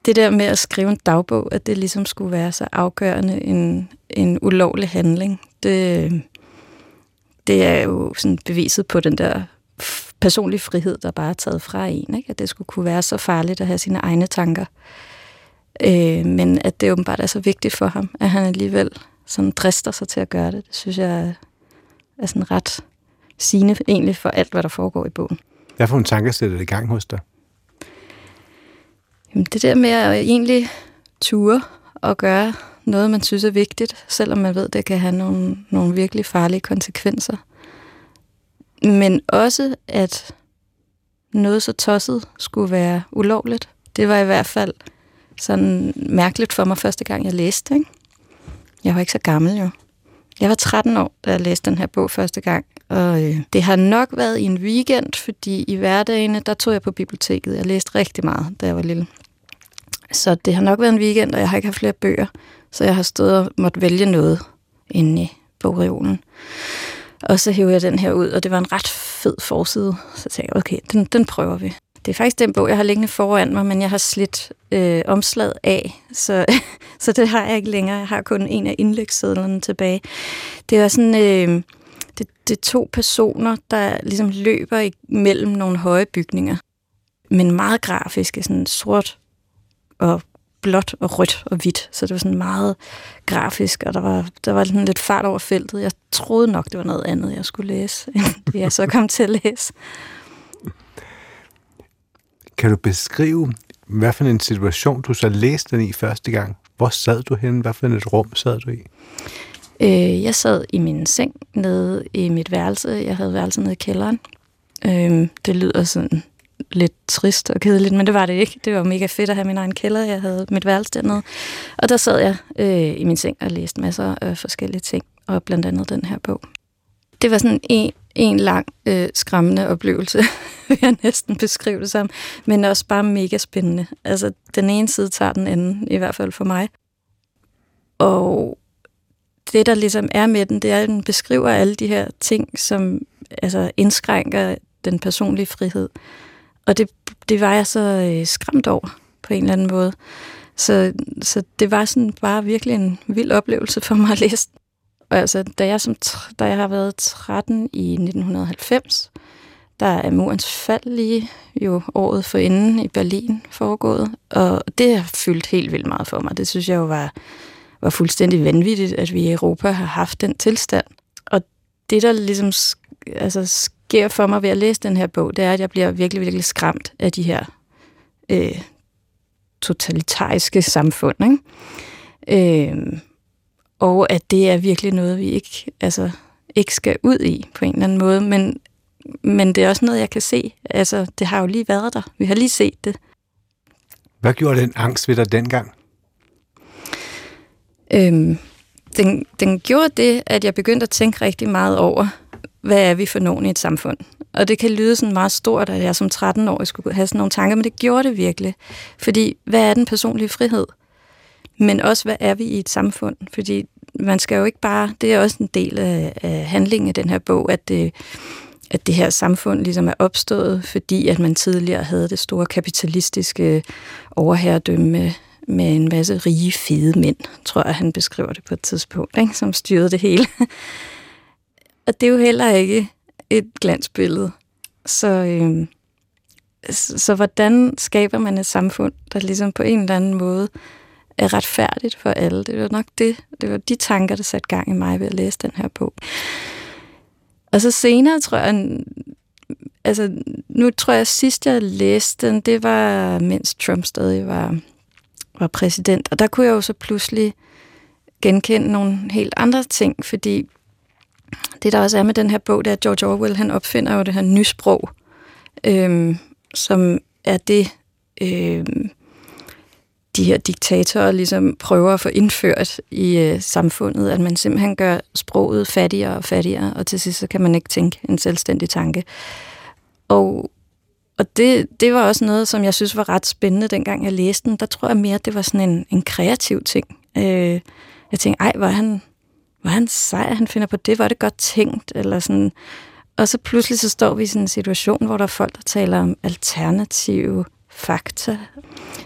Det der med at skrive en dagbog, at det ligesom skulle være så afgørende en, en ulovlig handling, det, det er jo sådan beviset på den der personlige frihed, der bare er taget fra en. Ikke? At det skulle kunne være så farligt at have sine egne tanker. Øh, men at det åbenbart er så vigtigt for ham, at han alligevel sådan drister sig til at gøre det. Det synes jeg er sådan ret sigende egentlig for alt, hvad der foregår i bogen. Hvad for en tanker sætter det i gang hos dig? Jamen, det der med at egentlig ture og gøre noget, man synes er vigtigt, selvom man ved, det kan have nogle, nogle virkelig farlige konsekvenser. Men også, at noget så tosset skulle være ulovligt. Det var i hvert fald sådan mærkeligt for mig første gang, jeg læste. Ikke? Jeg var ikke så gammel jo. Jeg var 13 år, da jeg læste den her bog første gang. Og øh, det har nok været i en weekend, fordi i hverdagene, der tog jeg på biblioteket. Jeg læste rigtig meget, da jeg var lille. Så det har nok været en weekend, og jeg har ikke haft flere bøger. Så jeg har stået og måtte vælge noget inde i bogreolen. Og så hævde jeg den her ud, og det var en ret fed forside. Så tænkte jeg, okay, den, den prøver vi. Det er faktisk den bog, jeg har liggende foran mig, men jeg har slidt øh, omslaget af, så, så det har jeg ikke længere. Jeg har kun en af indlægssedlerne tilbage. Det er sådan... Øh, det, er to personer, der ligesom løber imellem nogle høje bygninger, men meget grafiske, sådan sort og blåt og rødt og hvidt, så det var sådan meget grafisk, og der var, der var sådan lidt fart over feltet. Jeg troede nok, det var noget andet, jeg skulle læse, end det jeg så kom til at læse. Kan du beskrive, hvad for en situation du så læste den i første gang? Hvor sad du henne? Hvad for et rum sad du i? Øh, jeg sad i min seng nede i mit værelse. Jeg havde værelse nede i kælderen. Øh, det lyder sådan lidt trist og kedeligt, men det var det ikke. Det var mega fedt at have min egen kælder. Jeg havde mit værelse dernede. Og der sad jeg øh, i min seng og læste masser af forskellige ting, og blandt andet den her bog. Det var sådan en, en lang øh, skræmmende oplevelse, vil jeg næsten beskrive det som, men også bare mega spændende. Altså, den ene side tager den anden, i hvert fald for mig. Og det, der ligesom er med den, det er, at den beskriver alle de her ting, som altså, indskrænker den personlige frihed. Og det, det var jeg så øh, skræmt over, på en eller anden måde. Så, så det var sådan bare virkelig en vild oplevelse for mig at læse og altså, da jeg, som, da jeg har været 13 i 1990, der er murens fald lige jo året for inden i Berlin foregået, og det har fyldt helt vildt meget for mig. Det synes jeg jo var, var fuldstændig vanvittigt, at vi i Europa har haft den tilstand. Og det, der ligesom altså, sker for mig ved at læse den her bog, det er, at jeg bliver virkelig, virkelig skræmt af de her øh, totalitariske samfund. Ikke? Øh, og at det er virkelig noget, vi ikke, altså, ikke skal ud i på en eller anden måde, men, men det er også noget, jeg kan se. Altså, det har jo lige været der. Vi har lige set det. Hvad gjorde den angst ved dig dengang? Øhm, den, den gjorde det, at jeg begyndte at tænke rigtig meget over, hvad er vi for nogen i et samfund? Og det kan lyde sådan meget stort, at jeg som 13-årig skulle have sådan nogle tanker, men det gjorde det virkelig. Fordi, hvad er den personlige frihed? men også, hvad er vi i et samfund? Fordi man skal jo ikke bare, det er også en del af, af handlingen i den her bog, at det, at det her samfund ligesom er opstået, fordi at man tidligere havde det store kapitalistiske overherredømme med, en masse rige, fede mænd, tror jeg, han beskriver det på et tidspunkt, ikke? som styrede det hele. Og det er jo heller ikke et glansbillede. Så, øh, så, så hvordan skaber man et samfund, der ligesom på en eller anden måde er retfærdigt for alle. Det var nok det, det var de tanker, der satte gang i mig ved at læse den her bog. Og så senere, tror jeg, altså nu tror jeg, sidst jeg læste den, det var mens Trump stadig var, var præsident. Og der kunne jeg jo så pludselig genkende nogle helt andre ting, fordi det, der også er med den her bog, det er, at George Orwell, han opfinder jo det her nysprog, øhm, som er det, øhm, de her diktatorer ligesom prøver at få indført i øh, samfundet, at man simpelthen gør sproget fattigere og fattigere, og til sidst så kan man ikke tænke en selvstændig tanke. Og, og det, det var også noget, som jeg synes var ret spændende, dengang jeg læste den. Der tror jeg mere, at det var sådan en, en kreativ ting. Øh, jeg tænkte, ej, var han, var han sej, han finder på det, var det godt tænkt, eller sådan. Og så pludselig så står vi i sådan en situation, hvor der er folk, der taler om alternative fakta.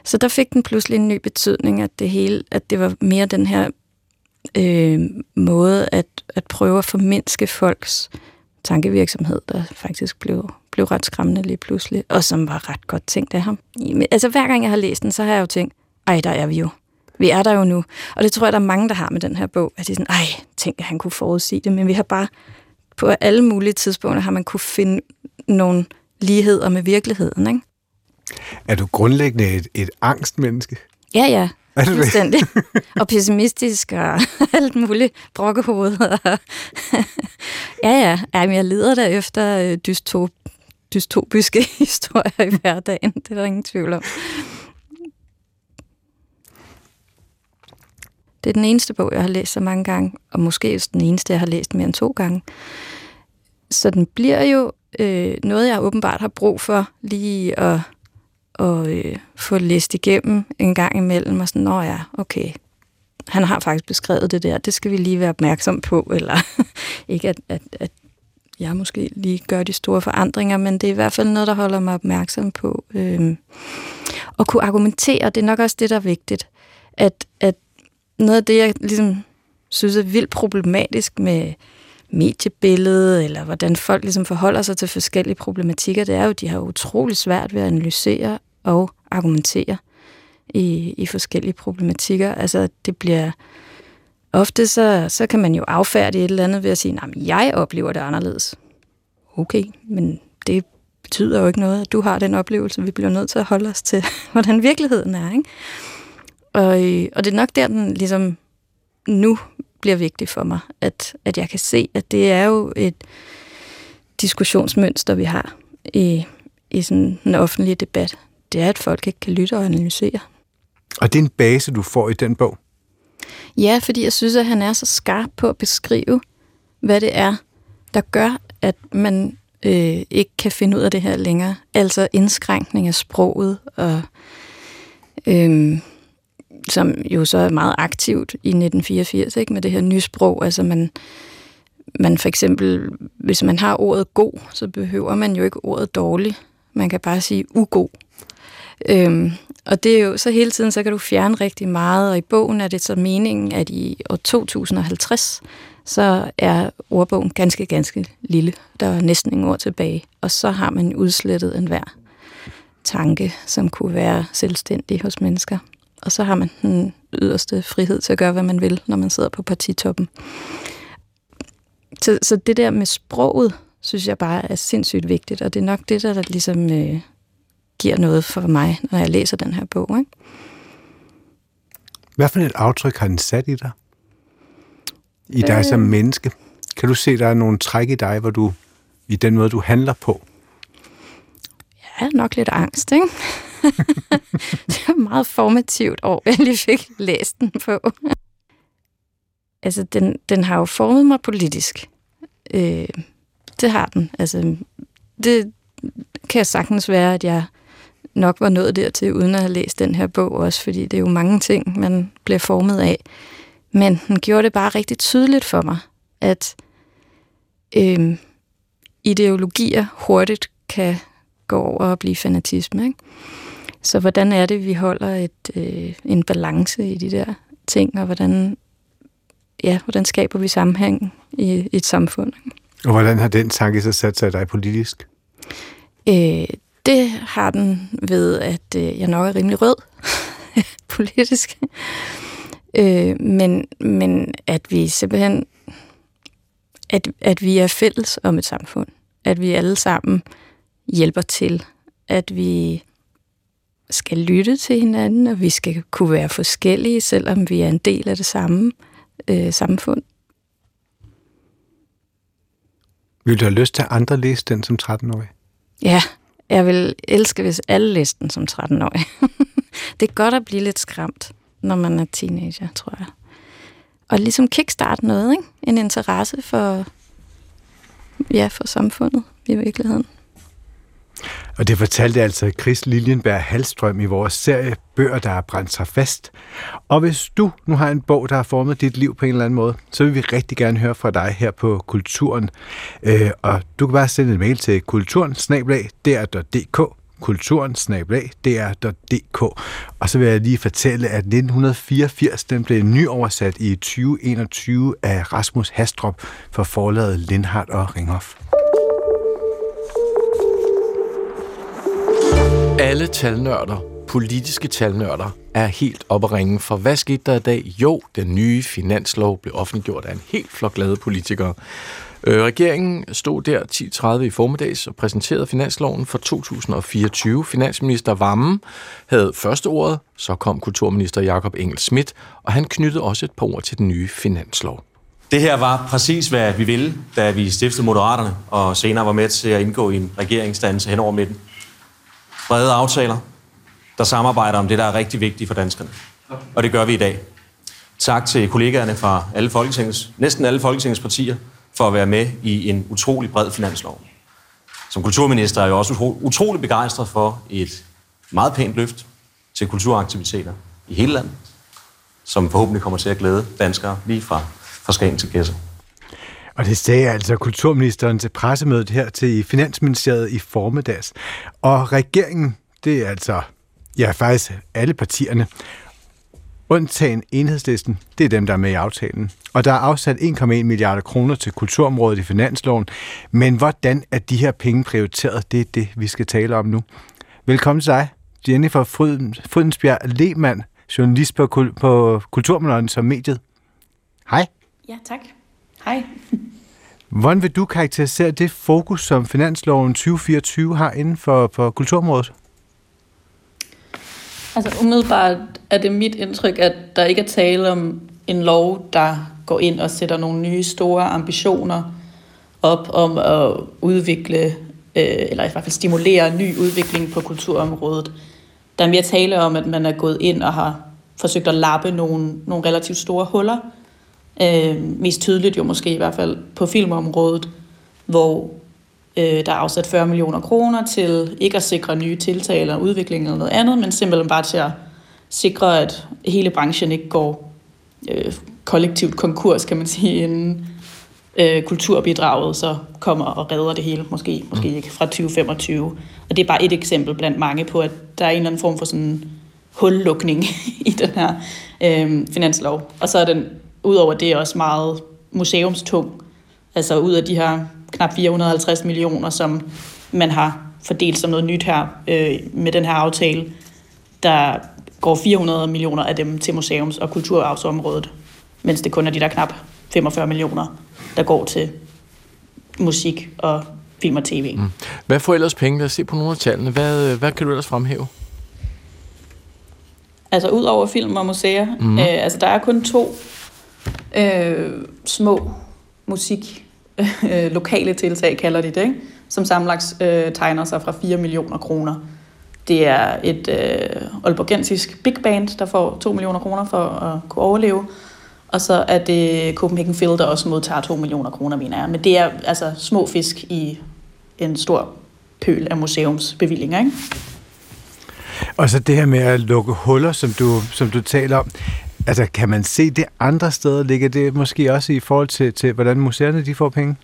Så der fik den pludselig en ny betydning, at det hele, at det var mere den her øh, måde at, at prøve at formindske folks tankevirksomhed, der faktisk blev, blev ret skræmmende lige pludselig, og som var ret godt tænkt af ham. Altså hver gang jeg har læst den, så har jeg jo tænkt, ej, der er vi jo. Vi er der jo nu. Og det tror jeg, der er mange, der har med den her bog, at de er sådan, ej, tænk, at han kunne forudsige det, men vi har bare på alle mulige tidspunkter har man kunne finde nogle ligheder med virkeligheden, ikke? Er du grundlæggende et, et angstmenneske? Ja, ja. Er du det? og pessimistisk og alt muligt brokkehoved. ja, ja. Jamen, jeg leder der efter øh, dystop, dystopiske historier i hverdagen. Det er der ingen tvivl om. Det er den eneste bog, jeg har læst så mange gange, og måske også den eneste, jeg har læst mere end to gange. Så den bliver jo øh, noget, jeg åbenbart har brug for lige at at øh, få læst igennem en gang imellem, og sådan, nå ja, okay, han har faktisk beskrevet det der, det skal vi lige være opmærksom på, eller ikke at, at, at jeg måske lige gør de store forandringer, men det er i hvert fald noget, der holder mig opmærksom på. Øh, og kunne argumentere, det er nok også det, der er vigtigt, at, at noget af det, jeg ligesom synes er vildt problematisk med mediebilledet, eller hvordan folk ligesom forholder sig til forskellige problematikker, det er jo, at de har utrolig svært ved at analysere og argumentere. i, i forskellige problematikker. Altså, det bliver... Ofte så, så kan man jo affærdige et eller andet ved at sige, at jeg oplever det anderledes. Okay, men det betyder jo ikke noget, at du har den oplevelse. Vi bliver nødt til at holde os til, hvordan virkeligheden er. Ikke? Og, øh, og det er nok der, den ligesom nu bliver vigtig for mig, at, at jeg kan se, at det er jo et diskussionsmønster, vi har i, i sådan en offentlig debat. Det er, at folk ikke kan lytte og analysere. Og det er en base, du får i den bog? Ja, fordi jeg synes, at han er så skarp på at beskrive, hvad det er, der gør, at man øh, ikke kan finde ud af det her længere. Altså indskrænkning af sproget, og øh, som jo så er meget aktivt i 1984 ikke, med det her nysprog. Altså man, man for eksempel, hvis man har ordet god, så behøver man jo ikke ordet dårlig. Man kan bare sige ugod. Øhm, og det er jo så hele tiden, så kan du fjerne rigtig meget, og i bogen er det så meningen, at i år 2050, så er ordbogen ganske, ganske lille. Der er næsten ingen ord tilbage. Og så har man udslettet enhver tanke, som kunne være selvstændig hos mennesker. Og så har man den yderste frihed til at gøre, hvad man vil, når man sidder på partitoppen. Så, så det der med sproget, synes jeg bare er sindssygt vigtigt, og det er nok det, der, der ligesom øh, giver noget for mig, når jeg læser den her bog. Ikke? Hvad for et aftryk har den sat i dig? I dig øh... som menneske? Kan du se, der er nogle træk i dig, hvor du i den måde, du handler på? Ja, nok lidt angst, ikke? det var meget formativt år, jeg lige fik læst den på. altså, den, den har jo formet mig politisk. Øh, det har den. Altså, det kan sagtens være, at jeg nok var nået dertil, uden at have læst den her bog også, fordi det er jo mange ting, man bliver formet af. Men den gjorde det bare rigtig tydeligt for mig, at øh, ideologier hurtigt kan gå over og blive fanatisme. Ikke? Så hvordan er det, vi holder et, øh, en balance i de der ting, og hvordan, ja, hvordan skaber vi sammenhæng i, i et samfund? Og hvordan har den tanke så sat sig dig politisk? Øh, det har den ved, at øh, jeg nok er rimelig rød politisk. Øh, men, men at vi simpelthen, at, at vi er fælles om et samfund. At vi alle sammen hjælper til. At vi skal lytte til hinanden, og vi skal kunne være forskellige, selvom vi er en del af det samme øh, samfund. Vil du have lyst til at andre læse den som 13-årig? Ja, jeg vil elske, hvis alle læste den som 13-årig. det er godt at blive lidt skræmt, når man er teenager, tror jeg. Og ligesom kickstarte noget, ikke? En interesse for, ja, for samfundet i virkeligheden. Og det fortalte altså Chris Liljenberg Halstrøm i vores serie Bøger, der har brændt sig fast. Og hvis du nu har en bog, der har formet dit liv på en eller anden måde, så vil vi rigtig gerne høre fra dig her på Kulturen. Øh, og du kan bare sende en mail til kulturen kulturen Og så vil jeg lige fortælle, at 1984 den blev nyoversat i 2021 af Rasmus Hastrup for forlaget Lindhardt og Ringhof. Alle talnørder, politiske talnørder, er helt oppe at ringe, for hvad skete der i dag? Jo, den nye finanslov blev offentliggjort af en helt flok glade politikere. Øh, regeringen stod der 10.30 i formiddags og præsenterede finansloven for 2024. Finansminister Vammen havde første ordet, så kom kulturminister Jakob Engel Schmidt, og han knyttede også et par ord til den nye finanslov. Det her var præcis, hvad vi ville, da vi stiftede Moderaterne, og senere var med til at indgå i en regeringsdannelse hen over midten brede aftaler, der samarbejder om det, der er rigtig vigtigt for danskerne. Og det gør vi i dag. Tak til kollegaerne fra alle Folketingets, næsten alle Folketingets partier for at være med i en utrolig bred finanslov. Som kulturminister er jeg også utrolig begejstret for et meget pænt løft til kulturaktiviteter i hele landet, som forhåbentlig kommer til at glæde danskere lige fra, fra Skagen til Gæsser. Og det sagde altså kulturministeren til pressemødet her til Finansministeriet i formiddags. Og regeringen, det er altså, ja faktisk alle partierne, undtagen enhedslisten, det er dem, der er med i aftalen. Og der er afsat 1,1 milliarder kroner til kulturområdet i finansloven. Men hvordan er de her penge prioriteret? Det er det, vi skal tale om nu. Velkommen til dig, Jennifer Frydensbjerg Lehmann, journalist på, på Kulturmølleren som mediet. Hej. Ja, tak. Hej. Hvordan vil du karakterisere det fokus, som Finansloven 2024 har inden for, for kulturområdet? Altså umiddelbart er det mit indtryk, at der ikke er tale om en lov, der går ind og sætter nogle nye store ambitioner op om at udvikle, øh, eller i hvert fald stimulere ny udvikling på kulturområdet. Der er mere tale om, at man er gået ind og har forsøgt at lappe nogle, nogle relativt store huller. Øh, mest tydeligt jo måske i hvert fald på filmområdet, hvor øh, der er afsat 40 millioner kroner til ikke at sikre nye tiltag eller udvikling eller noget andet, men simpelthen bare til at sikre, at hele branchen ikke går øh, kollektivt konkurs, kan man sige, inden øh, kulturbidraget så kommer og redder det hele, måske, måske mm. ikke, fra 2025. Og det er bare et eksempel blandt mange på, at der er en eller anden form for sådan hullukning i den her øh, finanslov. Og så er den udover det også meget museumstung. Altså ud af de her knap 450 millioner, som man har fordelt som noget nyt her øh, med den her aftale, der går 400 millioner af dem til museums- og kulturarvsområdet, mens det kun er de der knap 45 millioner, der går til musik og film og tv. Mm. Hvad får ellers penge? Lad os se på nogle af tallene. Hvad, hvad kan du ellers fremhæve? Altså ud over film og museer. Mm. Øh, altså der er kun to øh, små musik, øh, lokale tiltag kalder de det, ikke? som sammenlagt øh, tegner sig fra 4 millioner kroner. Det er et øh, olborgensisk big band, der får 2 millioner kroner for at kunne overleve. Og så er det Copenhagen Phil, der også modtager 2 millioner kroner, mener jeg. Men det er altså små fisk i en stor pøl af museumsbevillinger, ikke? Og så det her med at lukke huller, som du, som du taler om. Altså, kan man se det andre steder? Ligger det måske også i forhold til, til hvordan museerne de får penge?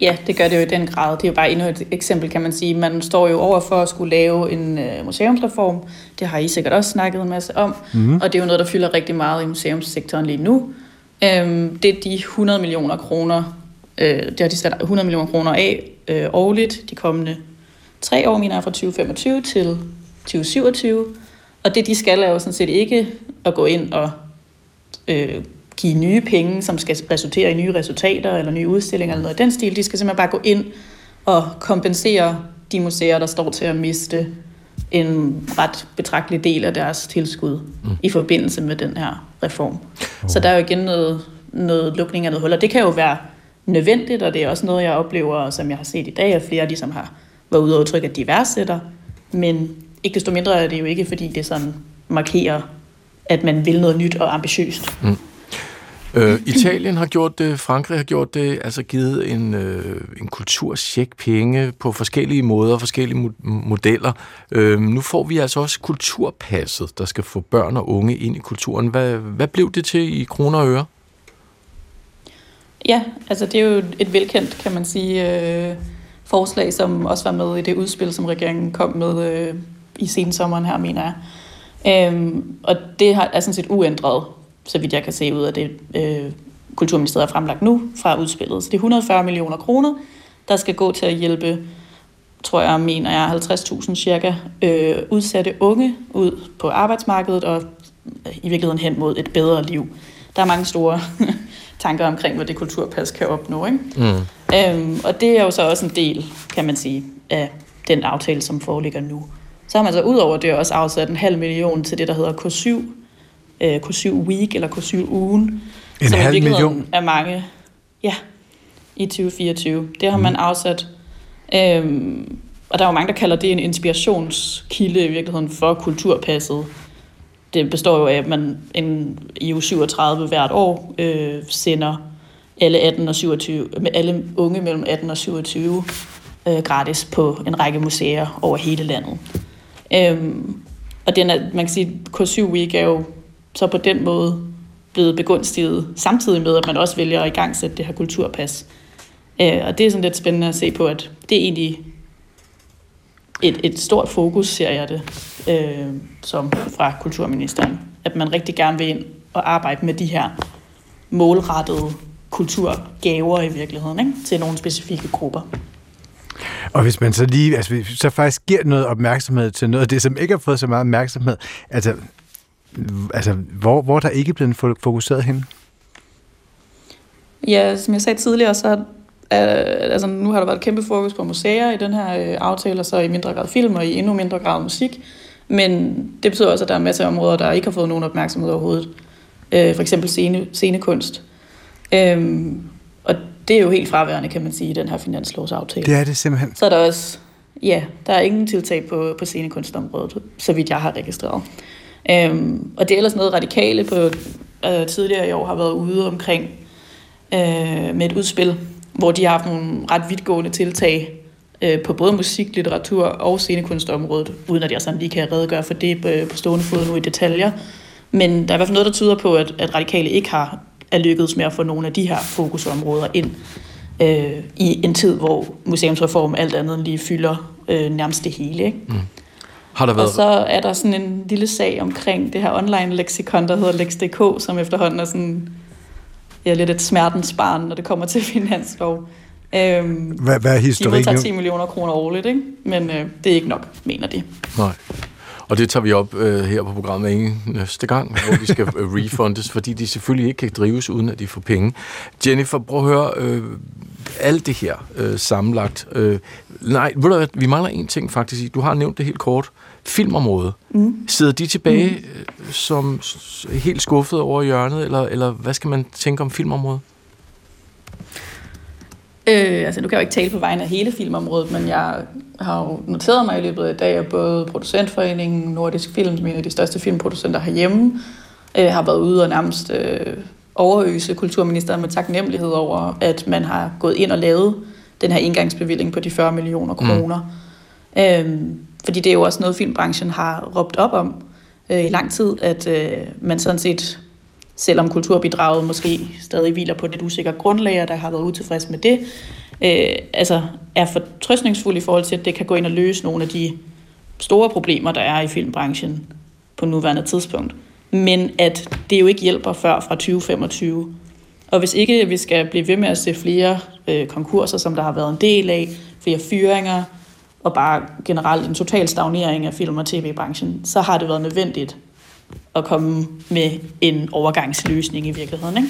Ja, det gør det jo i den grad. Det er jo bare endnu et eksempel, kan man sige. Man står jo over for at skulle lave en uh, museumsreform. Det har I sikkert også snakket en masse om. Mm. Og det er jo noget, der fylder rigtig meget i museumssektoren lige nu. Um, det er de 100 millioner kroner, uh, det har de sat 100 millioner kroner af uh, årligt de kommende tre år, mener jeg, fra 2025 til 2027. Og det, de skal, er jo sådan set ikke at gå ind og øh, give nye penge, som skal resultere i nye resultater eller nye udstillinger eller noget af den stil. De skal simpelthen bare gå ind og kompensere de museer, der står til at miste en ret betragtelig del af deres tilskud mm. i forbindelse med den her reform. Oh. Så der er jo igen noget, noget lukning af noget huller. Det kan jo være nødvendigt, og det er også noget, jeg oplever, som jeg har set i dag, at flere ligesom har været ude og udtrykke, at de værdsætter. Men ikke desto mindre er det jo ikke, fordi det sådan markerer, at man vil noget nyt og ambitiøst. Mm. Øh, Italien har gjort det, Frankrig har gjort det, altså givet en, øh, en kulturcheck penge på forskellige måder, forskellige mo- modeller. Øh, nu får vi altså også kulturpasset, der skal få børn og unge ind i kulturen. Hvad, hvad blev det til i kroner og øre? Ja, altså det er jo et velkendt, kan man sige, øh, forslag, som også var med i det udspil, som regeringen kom med øh, i sensommeren her, mener jeg. Øhm, og det har, er sådan set uændret, så vidt jeg kan se ud af det, øh, Kulturministeriet har fremlagt nu fra udspillet. Så det er 140 millioner kroner, der skal gå til at hjælpe, tror jeg, mener jeg, 50.000 cirka øh, udsatte unge ud på arbejdsmarkedet og i virkeligheden hen mod et bedre liv. Der er mange store tanker omkring, hvad det kulturpas kan opnå. Ikke? Mm. Øhm, og det er jo så også en del, kan man sige, af den aftale, som foreligger nu. Så har man så ud over det også afsat en halv million til det, der hedder K7, øh, K7 Week eller K7 Ugen. En som halv million? er mange, ja, i 2024. Det har mm. man afsat. Øhm, og der er jo mange, der kalder det en inspirationskilde i virkeligheden for kulturpasset. Det består jo af, at man en, i uge 37 hvert år øh, sender alle, 18 og 27, med alle unge mellem 18 og 27 øh, gratis på en række museer over hele landet. Øhm, og den er, man kan sige, K7 Week er jo så på den måde blevet begunstiget, samtidig med, at man også vælger at i gang sætte det her kulturpas. Øh, og det er sådan lidt spændende at se på, at det er egentlig et, et stort fokus, ser jeg det, øh, som fra kulturministeren. At man rigtig gerne vil ind og arbejde med de her målrettede kulturgaver i virkeligheden, ikke? til nogle specifikke grupper. Og hvis man så lige, altså så faktisk giver noget opmærksomhed til noget af det, som ikke har fået så meget opmærksomhed, altså, altså hvor, hvor der ikke er blevet fokuseret hen? Ja, som jeg sagde tidligere, så er, altså, nu har der været et kæmpe fokus på museer i den her øh, aftale, og så i mindre grad film og i endnu mindre grad musik. Men det betyder også, at der er masser af områder, der ikke har fået nogen opmærksomhed overhovedet. Øh, for eksempel scene, scenekunst. Øhm, det er jo helt fraværende, kan man sige, i den her finanslovsaftale. Det er det simpelthen. Så er der også, ja, der er ingen tiltag på, på scenekunstområdet, så vidt jeg har registreret. Øhm, og det er ellers noget radikale på øh, tidligere i år har været ude omkring øh, med et udspil, hvor de har haft nogle ret vidtgående tiltag øh, på både musik, litteratur og scenekunstområdet, uden at jeg sådan lige kan redegøre for det på, på stående fod nu i detaljer. Men der er i hvert fald noget, der tyder på, at, at radikale ikke har er lykkedes med at få nogle af de her fokusområder ind øh, i en tid, hvor museumsreform alt andet lige fylder øh, nærmest det hele. Ikke? Mm. Har der været... Og så er der sådan en lille sag omkring det her online leksikon, der hedder Lex.dk, som efterhånden er sådan ja, lidt et smertens barn, når det kommer til finanslov. Øhm, hvad, hvad er historikken? De modtager 10 millioner kroner årligt, ikke? men øh, det er ikke nok, mener de. Nej. Og det tager vi op øh, her på programmet en næste gang, hvor de skal øh, refundes, fordi de selvfølgelig ikke kan drives, uden at de får penge. Jennifer, prøv at høre, øh, alt det her øh, sammenlagt. Øh, nej, ved du hvad, vi mangler en ting faktisk. Du har nævnt det helt kort. Filmområdet. Mm. Sidder de tilbage mm. som helt skuffet over hjørnet, eller, eller hvad skal man tænke om filmområdet? Øh, altså nu kan jeg jo ikke tale på vegne af hele filmområdet, men jeg har jo noteret mig i løbet af i dag, at både Producentforeningen, Nordisk Film, som er en af de største filmproducenter herhjemme, øh, har været ude og nærmest øh, overøse kulturministeren med taknemmelighed over, at man har gået ind og lavet den her indgangsbevilling på de 40 millioner mm. kroner. Mm. Øh, fordi det er jo også noget, filmbranchen har råbt op om øh, i lang tid, at øh, man sådan set selvom kulturbidraget måske stadig hviler på et usikkert grundlag, og der har været utilfreds med det, øh, altså er fortrøstningsfuld i forhold til, at det kan gå ind og løse nogle af de store problemer, der er i filmbranchen på nuværende tidspunkt. Men at det jo ikke hjælper før fra 2025. Og hvis ikke vi skal blive ved med at se flere øh, konkurser, som der har været en del af, flere fyringer, og bare generelt en total stagnering af film- og tv-branchen, så har det været nødvendigt at komme med en overgangsløsning i virkeligheden. Ikke?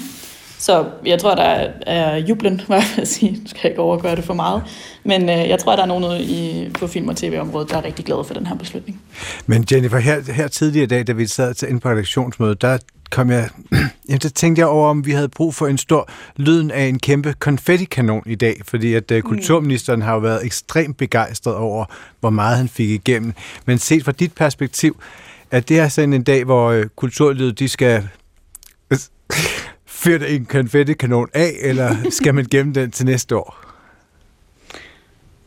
Så jeg tror, der er jublen, hvad jeg sige. Nu skal jeg ikke overgøre det for meget. Men øh, jeg tror, der er nogen i, på film- og tv-området, der er rigtig glade for den her beslutning. Men Jennifer, her, her tidligere i dag, da vi sad til ind på redaktionsmødet, der kom jeg, jamen, der tænkte jeg over, om vi havde brug for en stor lyden af en kæmpe konfettikanon i dag, fordi at uh, kulturministeren har jo været ekstremt begejstret over, hvor meget han fik igennem. Men set fra dit perspektiv, er det her sådan en dag, hvor øh, kulturlivet de skal fyre en konfettikanon af, eller skal man gemme den til næste år?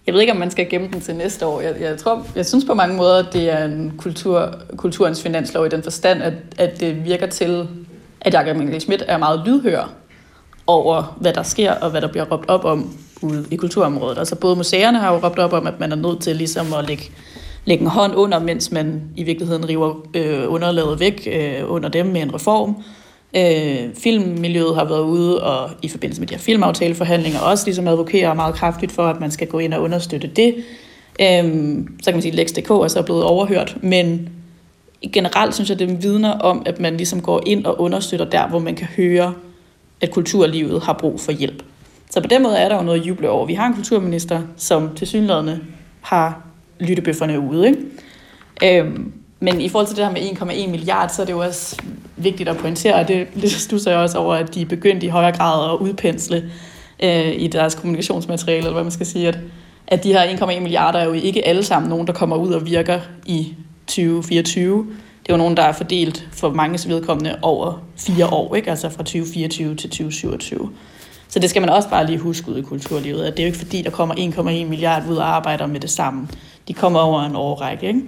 Jeg ved ikke, om man skal gemme den til næste år. Jeg, jeg, tror, jeg synes på mange måder, at det er en kultur, kulturens finanslov i den forstand, at, at det virker til, at Jakob Engel Schmidt er meget lydhør over, hvad der sker, og hvad der bliver råbt op om ude i kulturområdet. Altså både museerne har jo råbt op om, at man er nødt til ligesom at lægge lægge en hånd under, mens man i virkeligheden river øh, underlaget væk øh, under dem med en reform. Øh, filmmiljøet har været ude og i forbindelse med de her filmaftaleforhandlinger også ligesom advokerer meget kraftigt for, at man skal gå ind og understøtte det. Øh, så kan man sige, at Lex.dk er så blevet overhørt, men generelt synes jeg, det vidner om, at man ligesom går ind og understøtter der, hvor man kan høre, at kulturlivet har brug for hjælp. Så på den måde er der jo noget at juble over. Vi har en kulturminister, som til synlædende har lyttebøfferne ude. Ikke? Øhm, men i forhold til det her med 1,1 milliard, så er det jo også vigtigt at pointere, og det, det stusser jeg også over, at de er begyndt i højere grad at udpensle øh, i deres kommunikationsmateriale, eller hvad man skal sige, at, at de her 1,1 milliarder er jo ikke alle sammen nogen, der kommer ud og virker i 2024. Det er jo nogen, der er fordelt for mange vedkommende over fire år, ikke? altså fra 2024 til 2027. Så det skal man også bare lige huske ud i kulturlivet, at det er jo ikke fordi, der kommer 1,1 milliard ud og arbejder med det samme de kommer over en årrække. Ikke?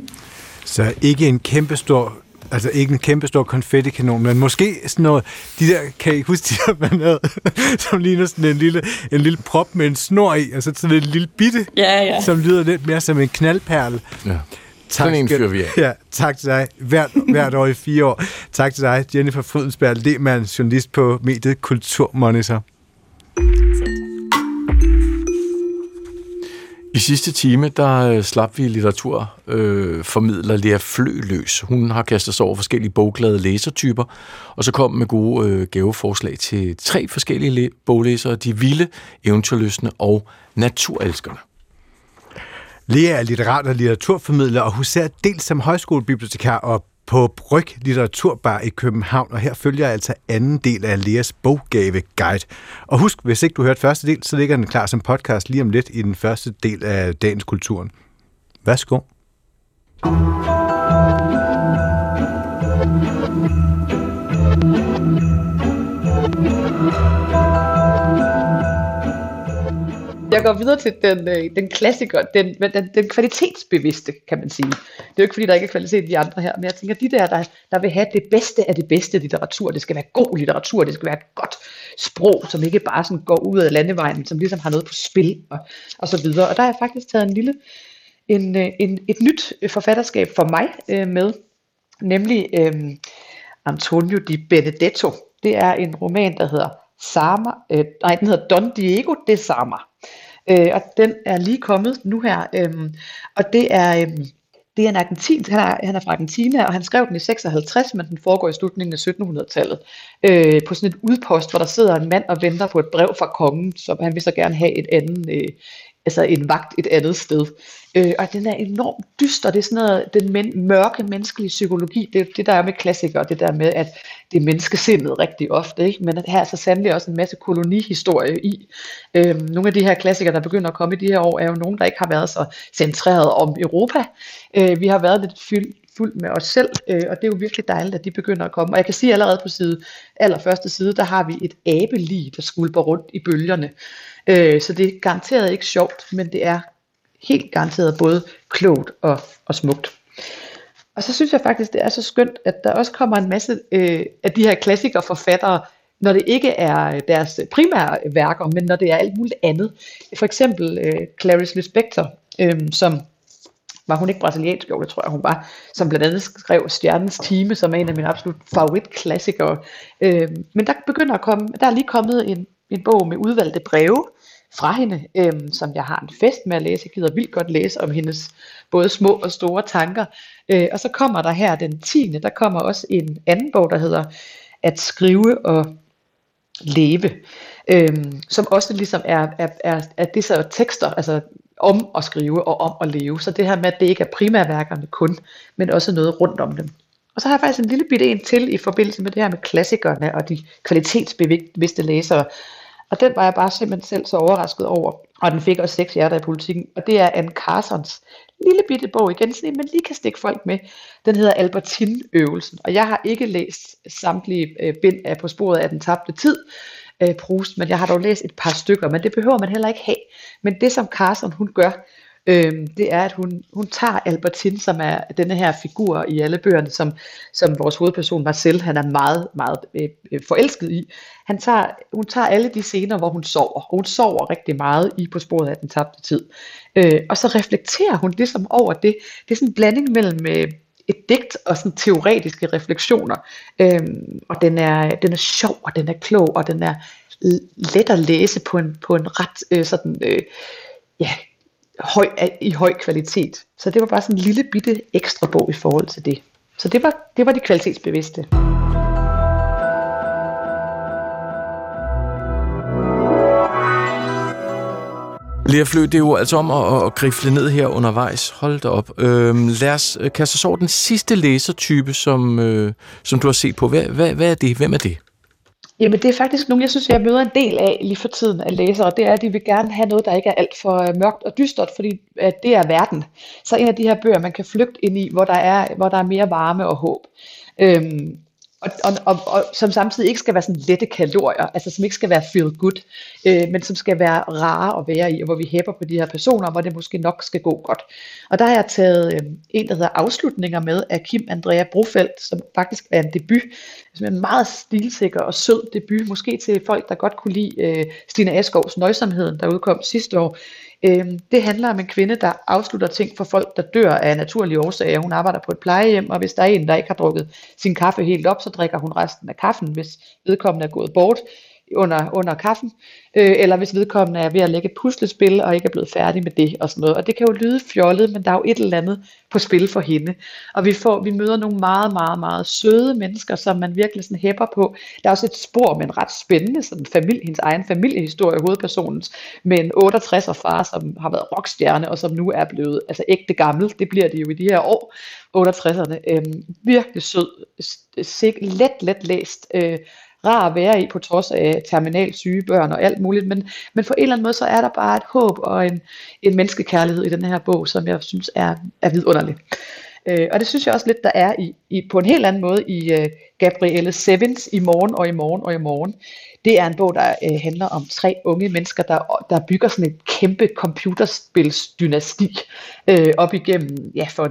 Så ikke en kæmpe stor altså ikke en kæmpe stor konfettikanon, men måske sådan noget, de der, kan I huske de der, man havde, som ligner sådan en lille, en lille prop med en snor i, altså sådan en lille bitte, ja, ja. som lyder lidt mere som en knaldperle. Ja. Tak, sådan en fyrer vi af. Ja, tak til dig. Hvert, hvert år i fire år. Tak til dig, Jennifer Frydensberg, Lehmann, journalist på mediet Kulturmonitor. I sidste time, der øh, slap vi litteraturformidler øh, Lea Fløløs. Hun har kastet sig over forskellige bogglade læsertyper, og så kom med gode øh, gaveforslag til tre forskellige boglæsere. De vilde, eventyrløsne og naturelskerne. Lea er litterat og litteraturformidler, og hun ser dels som højskolebibliotekar og på Bryg Litteraturbar i København, og her følger jeg altså anden del af Leas boggave guide. Og husk, hvis ikke du hørte første del, så ligger den klar som podcast lige om lidt i den første del af dagens kulturen. Værsgo. Jeg går videre til den, øh, den klassiker, den, den, den kvalitetsbevidste, kan man sige. Det er jo ikke, fordi der ikke er kvalitet i de andre her, men jeg tænker, de der, der, der vil have det bedste af det bedste litteratur, det skal være god litteratur, det skal være et godt sprog, som ikke bare sådan går ud af landevejen, som ligesom har noget på spil og, og så videre. Og der har jeg faktisk taget en lille, en, øh, en, et nyt forfatterskab for mig øh, med, nemlig øh, Antonio Di Benedetto. Det er en roman, der hedder Sama, øh, nej, den hedder Don Diego de Sama. Øh, og den er lige kommet nu her. Øh, og det er, øh, det er en argentin, han er, han er fra Argentina, og han skrev den i 56, men den foregår i slutningen af 1700-tallet. Øh, på sådan et udpost, hvor der sidder en mand og venter på et brev fra kongen, som han vil så gerne have et anden, øh, altså en vagt et andet sted. Øh, og den er enormt dyster, det er sådan noget, den men, mørke menneskelige psykologi, det det der er med klassikere, det der med, at det er menneskesindet rigtig ofte, ikke? men her er så sandelig også en masse kolonihistorie i. Øh, nogle af de her klassikere, der begynder at komme i de her år, er jo nogen, der ikke har været så centreret om Europa. Øh, vi har været lidt fyldt fuld med os selv, øh, og det er jo virkelig dejligt, at de begynder at komme. Og jeg kan sige allerede på side, allerførste side, der har vi et abelig, der skulper rundt i bølgerne. Øh, så det er garanteret ikke sjovt, men det er helt garanteret både klogt og, og smukt. Og så synes jeg faktisk, det er så skønt, at der også kommer en masse øh, af de her klassikere forfattere, når det ikke er deres primære værker, men når det er alt muligt andet. For eksempel øh, Clarice Lispector, øh, som var hun ikke brasiliansk, jo det tror jeg hun var, som blandt andet skrev Stjernens Time, som er en af mine absolut favoritklassikere. Øh, men der begynder at komme, der er lige kommet en, en bog med udvalgte breve fra hende, øh, som jeg har en fest med at læse. Jeg gider vildt godt læse om hendes både små og store tanker. Øh, og så kommer der her den 10. der kommer også en anden bog, der hedder At skrive og leve, øhm, som også ligesom er, er, er, er det så tekster, altså om at skrive og om at leve. Så det her med, at det ikke er primærværkerne kun, men også noget rundt om dem. Og så har jeg faktisk en lille bitte en til i forbindelse med det her med klassikerne og de kvalitetsbevidste læsere. Og den var jeg bare simpelthen selv så overrasket over. Og den fik også seks hjerter i politikken. Og det er Anne Carsons lille bitte bog igen, sådan en, man lige kan stikke folk med. Den hedder Albertin-øvelsen. Og jeg har ikke læst samtlige øh, bind af På sporet af den tabte tid, øh, Proust, men jeg har dog læst et par stykker, men det behøver man heller ikke have. Men det som Carson hun gør, øh, det er, at hun, hun tager Albertine, som er denne her figur i alle bøgerne, som, som vores hovedperson Marcel, han er meget, meget øh, øh, forelsket i. Han tager, hun tager alle de scener, hvor hun sover, og hun sover rigtig meget i På sporet af den tabte tid. Øh, og så reflekterer hun ligesom over det. Det er sådan en blanding mellem øh, et digt og sådan teoretiske refleksioner. Øhm, og den er, den er sjov, og den er klog, og den er let at læse på en, på en ret øh, sådan, øh, ja, høj, i høj kvalitet. Så det var bare sådan en lille bitte ekstra bog i forhold til det. Så det var, det var de kvalitetsbevidste. Lea Flø, det er jo altså om at, at grifle ned her undervejs. Hold da op. Øhm, lad os øh, kaste os over den sidste læsertype, som, øh, som du har set på. Hvad, hvad, hvad er det? Hvem er det? Jamen det er faktisk nogen, jeg synes, jeg møder en del af lige for tiden af læsere. Det er, at de vil gerne have noget, der ikke er alt for øh, mørkt og dystert, fordi at det er verden. Så en af de her bøger, man kan flygte ind i, hvor der er, hvor der er mere varme og håb. Øhm, og, og, og, og som samtidig ikke skal være sådan lette kalorier, altså som ikke skal være feel good, øh, men som skal være rare at være i, og hvor vi hæpper på de her personer, hvor det måske nok skal gå godt. Og der har jeg taget øh, en, der hedder Afslutninger med af Kim Andrea Brofeldt, som faktisk er en debut, som er en meget stilsikker og sød debut, måske til folk, der godt kunne lide øh, Stine Askovs Nøjsomheden, der udkom sidste år. Øhm, det handler om en kvinde, der afslutter ting for folk, der dør af naturlige årsager. Hun arbejder på et plejehjem, og hvis der er en, der ikke har drukket sin kaffe helt op, så drikker hun resten af kaffen, hvis vedkommende er gået bort under, under kaffen, øh, eller hvis vedkommende er ved at lægge et puslespil og ikke er blevet færdig med det og sådan noget. Og det kan jo lyde fjollet, men der er jo et eller andet på spil for hende. Og vi, får, vi møder nogle meget, meget, meget søde mennesker, som man virkelig sådan hæpper på. Der er også et spor med en ret spændende sådan familie, hendes egen familiehistorie, hovedpersonens, med en 68 far, som har været rockstjerne, og som nu er blevet altså ægte gammel. Det bliver det jo i de her år, 68'erne. Øhm, virkelig sød, let, let læst, øh, rar at være i, på trods af terminal syge børn og alt muligt, men, men på en eller anden måde, så er der bare et håb og en, en menneskekærlighed i den her bog, som jeg synes er, er vidunderlig. Øh, og det synes jeg også lidt, der er i, i, på en helt anden måde i øh, Gabrielle Sevens i morgen og i morgen og i morgen. Det er en bog, der øh, handler om tre unge mennesker, der, der bygger sådan et kæmpe computerspilsdynasti øh, op igennem, ja, for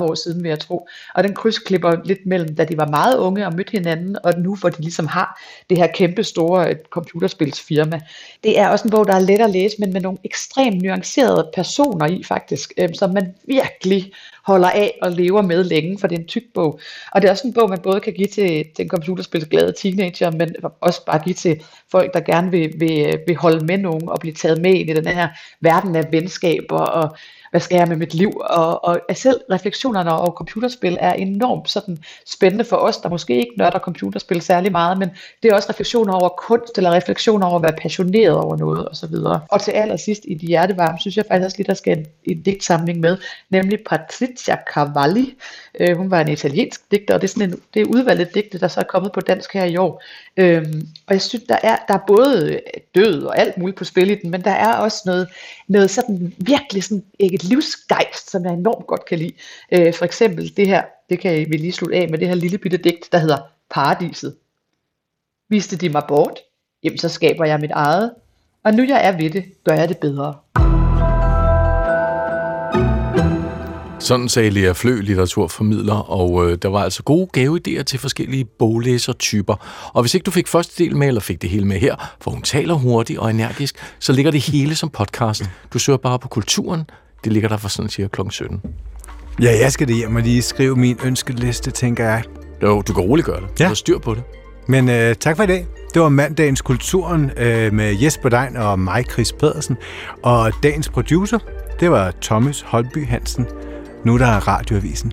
20-30 år siden, vil jeg tro. Og den krydsklipper lidt mellem, da de var meget unge og mødte hinanden, og nu, hvor de ligesom har det her kæmpe store et computerspilsfirma. Det er også en bog, der er let at læse, men med nogle ekstremt nuancerede personer i, faktisk, øh, som man virkelig holder af og lever med længe, for det er en tyk bog. Og det er også en bog, man både kan give til, den computerspilsglade teenager, men også bare give til folk, der gerne vil, vil, vil holde med nogen og blive taget med ind i den her verden af venskaber og hvad skal jeg med mit liv? Og, og selv refleksionerne over computerspil er enormt sådan spændende for os, der måske ikke nørder computerspil særlig meget, men det er også refleksioner over kunst, eller refleksioner over at være passioneret over noget osv. Og, og til allersidst i de hjertevarme, synes jeg faktisk også lige, der skal en, en digtsamling med, nemlig Patrizia Cavalli. Øh, hun var en italiensk digter, og det er sådan en, det er udvalget digte, der så er kommet på dansk her i år. Øhm, og jeg synes, der er, der er både død og alt muligt på spil i den, men der er også noget, noget sådan virkelig sådan et livsgejst, som jeg enormt godt kan lide. Øh, for eksempel det her, det kan vi lige slutte af med det her lille bitte digt, der hedder Paradiset. Viste de mig bort, jamen så skaber jeg mit eget, og nu jeg er ved det, gør jeg det bedre. Sådan sagde Lea Flø, litteraturformidler, og øh, der var altså gode gaveidéer til forskellige boglæsertyper. Og hvis ikke du fik første del med, eller fik det hele med her, for hun taler hurtigt og energisk, så ligger det hele som podcast. Du søger bare på kulturen. Det ligger der for sådan cirka kl. 17. Ja, jeg skal det hjem og lige skrive min ønskeliste, tænker jeg. Jo, du kan roligt gøre det. Ja. Du har styr på det. Men øh, tak for i dag. Det var mandagens Kulturen øh, med Jesper Dein og mig, Chris Pedersen. Og dagens producer, det var Thomas Holby Hansen. Nu der er radioavisen.